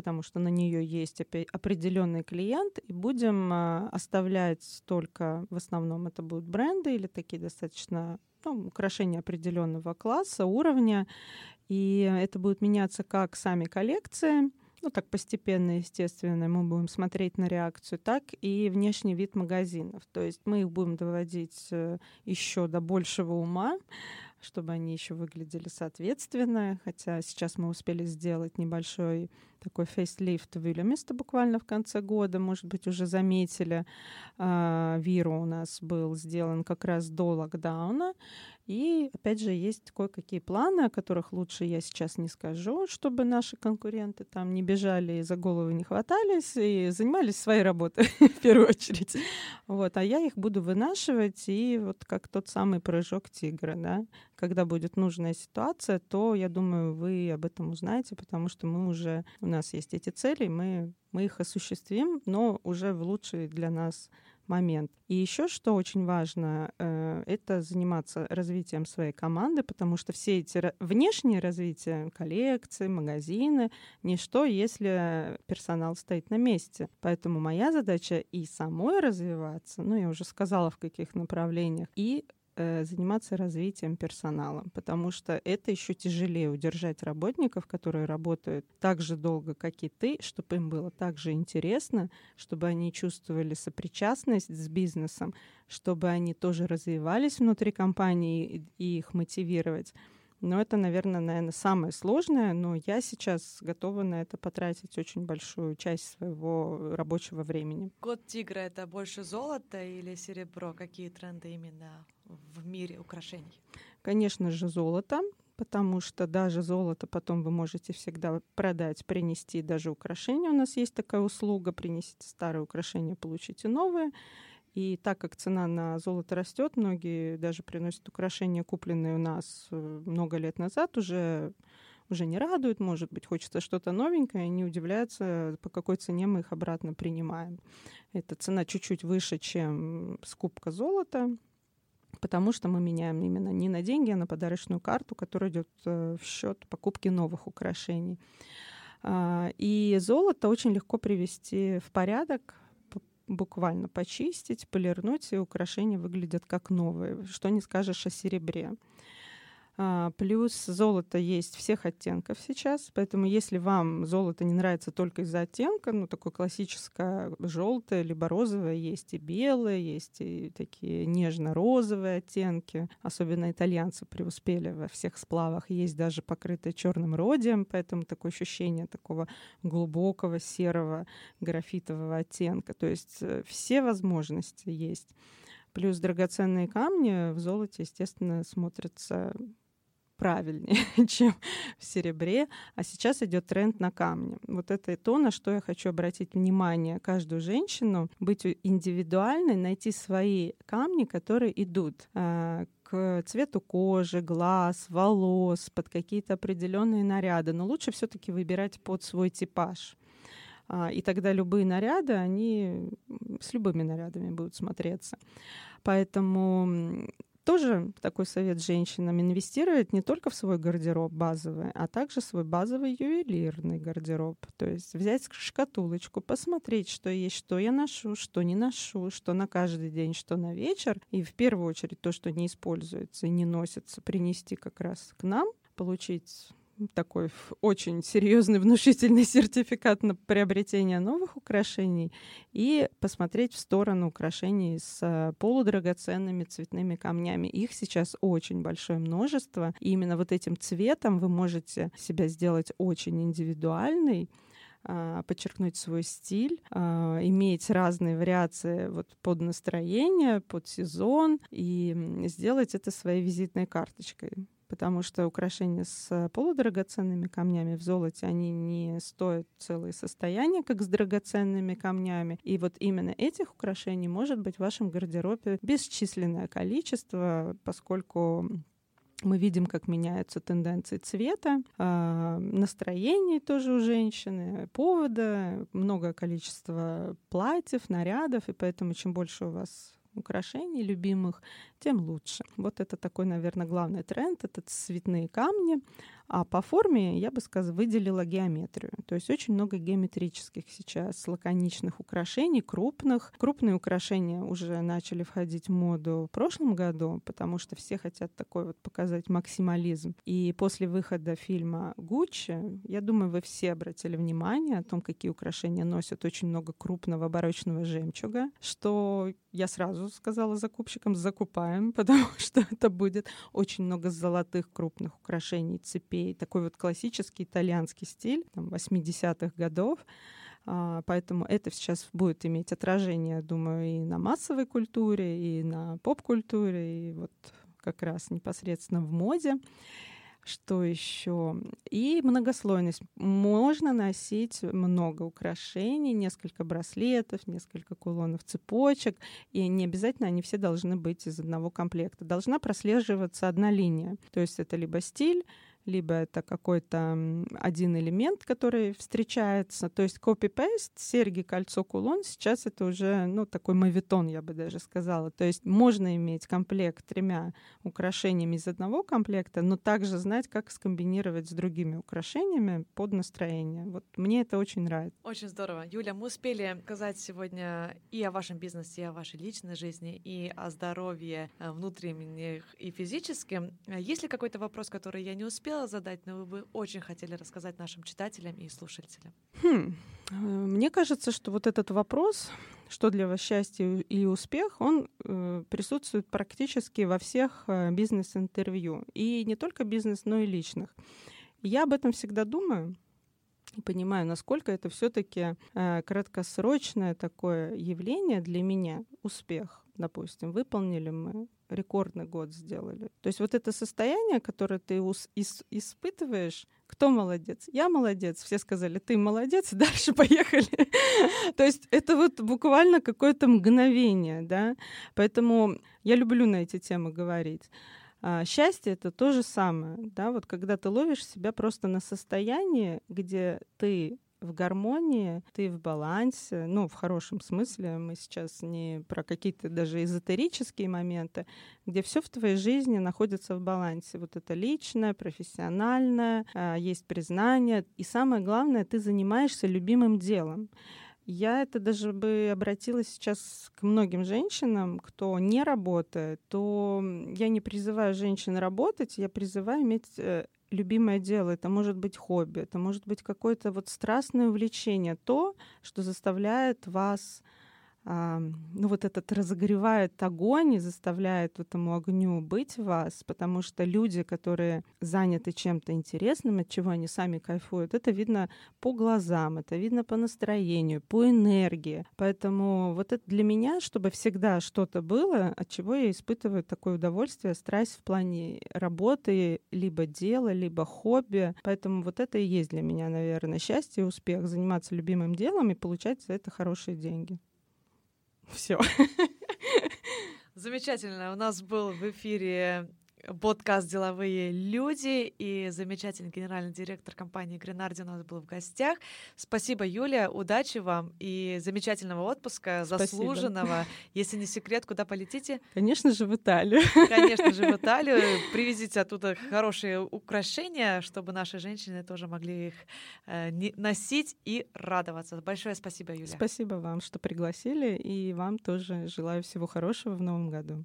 потому что на нее есть определенный клиент, и будем а, оставлять только, в основном это будут бренды или такие достаточно ну, украшения определенного класса, уровня, и это будет меняться как сами коллекции, ну так постепенно, естественно, мы будем смотреть на реакцию, так и внешний вид магазинов. То есть мы их будем доводить э, еще до большего ума, чтобы они еще выглядели соответственно. Хотя сейчас мы успели сделать небольшой такой фейслифт в Вильямисте буквально в конце года. Может быть, уже заметили. А, Виру у нас был сделан как раз до локдауна. И, опять же, есть кое-какие планы, о которых лучше я сейчас не скажу, чтобы наши конкуренты там не бежали и за голову не хватались и занимались своей работой в первую очередь. Вот, а я их буду вынашивать, и вот как тот самый прыжок тигра, да, когда будет нужная ситуация, то, я думаю, вы об этом узнаете, потому что мы уже, нас есть эти цели, мы, мы их осуществим, но уже в лучший для нас момент. И еще что очень важно, э, это заниматься развитием своей команды, потому что все эти внешние развития, коллекции, магазины, ничто, если персонал стоит на месте. Поэтому моя задача и самой развиваться, ну, я уже сказала, в каких направлениях, и заниматься развитием персонала, потому что это еще тяжелее удержать работников, которые работают так же долго, как и ты, чтобы им было так же интересно, чтобы они чувствовали сопричастность с бизнесом, чтобы они тоже развивались внутри компании и их мотивировать. Но это, наверное, наверное, самое сложное, но я сейчас готова на это потратить очень большую часть своего рабочего времени. Год тигра — это больше золото или серебро? Какие тренды именно в мире украшений? Конечно же, золото, потому что даже золото потом вы можете всегда продать, принести даже украшения. У нас есть такая услуга, принесите старые украшения, получите новые. И так как цена на золото растет, многие даже приносят украшения, купленные у нас э, много лет назад, уже уже не радуют, может быть, хочется что-то новенькое, они удивляются, по какой цене мы их обратно принимаем. Эта цена чуть-чуть выше, чем скупка золота, потому что мы меняем именно не на деньги, а на подарочную карту, которая идет э, в счет покупки новых украшений. А, и золото очень легко привести в порядок, буквально почистить, полирнуть, и украшения выглядят как новые. Что не скажешь о серебре. А, плюс золото есть всех оттенков сейчас, поэтому если вам золото не нравится только из-за оттенка, ну такое классическое желтое либо розовое, есть и белое, есть и такие нежно-розовые оттенки. Особенно итальянцы преуспели во всех сплавах. Есть даже покрытые черным родием, поэтому такое ощущение такого глубокого серого графитового оттенка. То есть э, все возможности есть. Плюс драгоценные камни в золоте, естественно, смотрятся правильнее, чем в серебре. А сейчас идет тренд на камни. Вот это и то, на что я хочу обратить внимание каждую женщину, быть индивидуальной, найти свои камни, которые идут э, к цвету кожи, глаз, волос, под какие-то определенные наряды. Но лучше все-таки выбирать под свой типаж. А, и тогда любые наряды, они с любыми нарядами будут смотреться. Поэтому тоже такой совет женщинам инвестировать не только в свой гардероб базовый, а также свой базовый ювелирный гардероб. То есть взять шкатулочку, посмотреть, что есть, что я ношу, что не ношу, что на каждый день, что на вечер. И в первую очередь то, что не используется и не носится, принести как раз к нам, получить такой очень серьезный внушительный сертификат на приобретение новых украшений и посмотреть в сторону украшений с полудрагоценными цветными камнями. Их сейчас очень большое множество, и именно вот этим цветом вы можете себя сделать очень индивидуальный, а, подчеркнуть свой стиль, а, иметь разные вариации вот под настроение, под сезон и сделать это своей визитной карточкой потому что украшения с полудрагоценными камнями в золоте, они не стоят целое состояние, как с драгоценными камнями. И вот именно этих украшений может быть в вашем гардеробе бесчисленное количество, поскольку мы видим, как меняются тенденции цвета, э, настроений тоже у женщины, повода, много количества платьев, нарядов, и поэтому чем больше у вас украшений любимых, тем лучше. Вот это такой, наверное, главный тренд, это цветные камни. А по форме, я бы сказала, выделила геометрию. То есть очень много геометрических сейчас лаконичных украшений, крупных. Крупные украшения уже начали входить в моду в прошлом году, потому что все хотят такой вот показать максимализм. И после выхода фильма «Гуччи», я думаю, вы все обратили внимание о том, какие украшения носят очень много крупного оборочного жемчуга, что я сразу сказала закупщикам, закупаем, потому что это будет очень много золотых крупных украшений, цепей, такой вот классический итальянский стиль там, 80-х годов. А, поэтому это сейчас будет иметь отражение, думаю, и на массовой культуре, и на поп-культуре, и вот как раз непосредственно в моде. Что еще? И многослойность. Можно носить много украшений, несколько браслетов, несколько кулонов, цепочек. И не обязательно они все должны быть из одного комплекта. Должна прослеживаться одна линия. То есть это либо стиль, либо это какой-то один элемент, который встречается. То есть копи-пейст, серьги, кольцо, кулон, сейчас это уже, ну, такой мавитон, я бы даже сказала. То есть можно иметь комплект тремя украшениями из одного комплекта, но также знать, как скомбинировать с другими украшениями под настроение. Вот мне это очень нравится. Очень здорово. Юля, мы успели сказать сегодня и о вашем бизнесе, и о вашей личной жизни, и о здоровье э, внутренних и физическим. Есть ли какой-то вопрос, который я не успела успела задать, но вы бы очень хотели рассказать нашим читателям и слушателям? Хм. Э, мне кажется, что вот этот вопрос, что для вас счастье и успех, он э, присутствует практически во всех э, бизнес-интервью. И не только бизнес, но и личных. Я об этом всегда думаю и понимаю, насколько это все-таки э, краткосрочное такое явление для меня, успех, допустим, выполнили мы рекордный год сделали. То есть вот это состояние, которое ты ис- испытываешь, кто молодец? Я молодец. Все сказали, ты молодец, дальше поехали. То есть это вот буквально какое-то мгновение, да. Поэтому я люблю на эти темы говорить. А, счастье это то же самое, да, вот когда ты ловишь себя просто на состоянии, где ты в гармонии, ты в балансе, ну, в хорошем смысле, мы сейчас не про какие-то даже эзотерические моменты, где все в твоей жизни находится в балансе. Вот это личное, профессиональное, а, есть признание, и самое главное, ты занимаешься любимым делом. Я это даже бы обратилась сейчас к многим женщинам, кто не работает, то я не призываю женщин работать, я призываю иметь э, любимое дело, это может быть хобби, это может быть какое-то вот страстное увлечение, то, что заставляет вас ну, вот этот разогревает огонь и заставляет этому огню быть в вас, потому что люди, которые заняты чем-то интересным, от чего они сами кайфуют, это видно по глазам, это видно по настроению, по энергии. Поэтому вот это для меня, чтобы всегда что-то было, от чего я испытываю такое удовольствие, страсть в плане работы, либо дела, либо хобби. Поэтому вот это и есть для меня, наверное, счастье и успех, заниматься любимым делом и получать за это хорошие деньги. Все. Замечательно. У нас был в эфире подкаст «Деловые люди» и замечательный генеральный директор компании «Гренарди» у нас был в гостях. Спасибо, Юля, удачи вам и замечательного отпуска, Спасибо. заслуженного. Если не секрет, куда полетите? Конечно же, в Италию. Конечно же, в Италию. Привезите оттуда хорошие украшения, чтобы наши женщины тоже могли их э, носить и радоваться. Большое спасибо, Юля. Спасибо вам, что пригласили, и вам тоже желаю всего хорошего в новом году.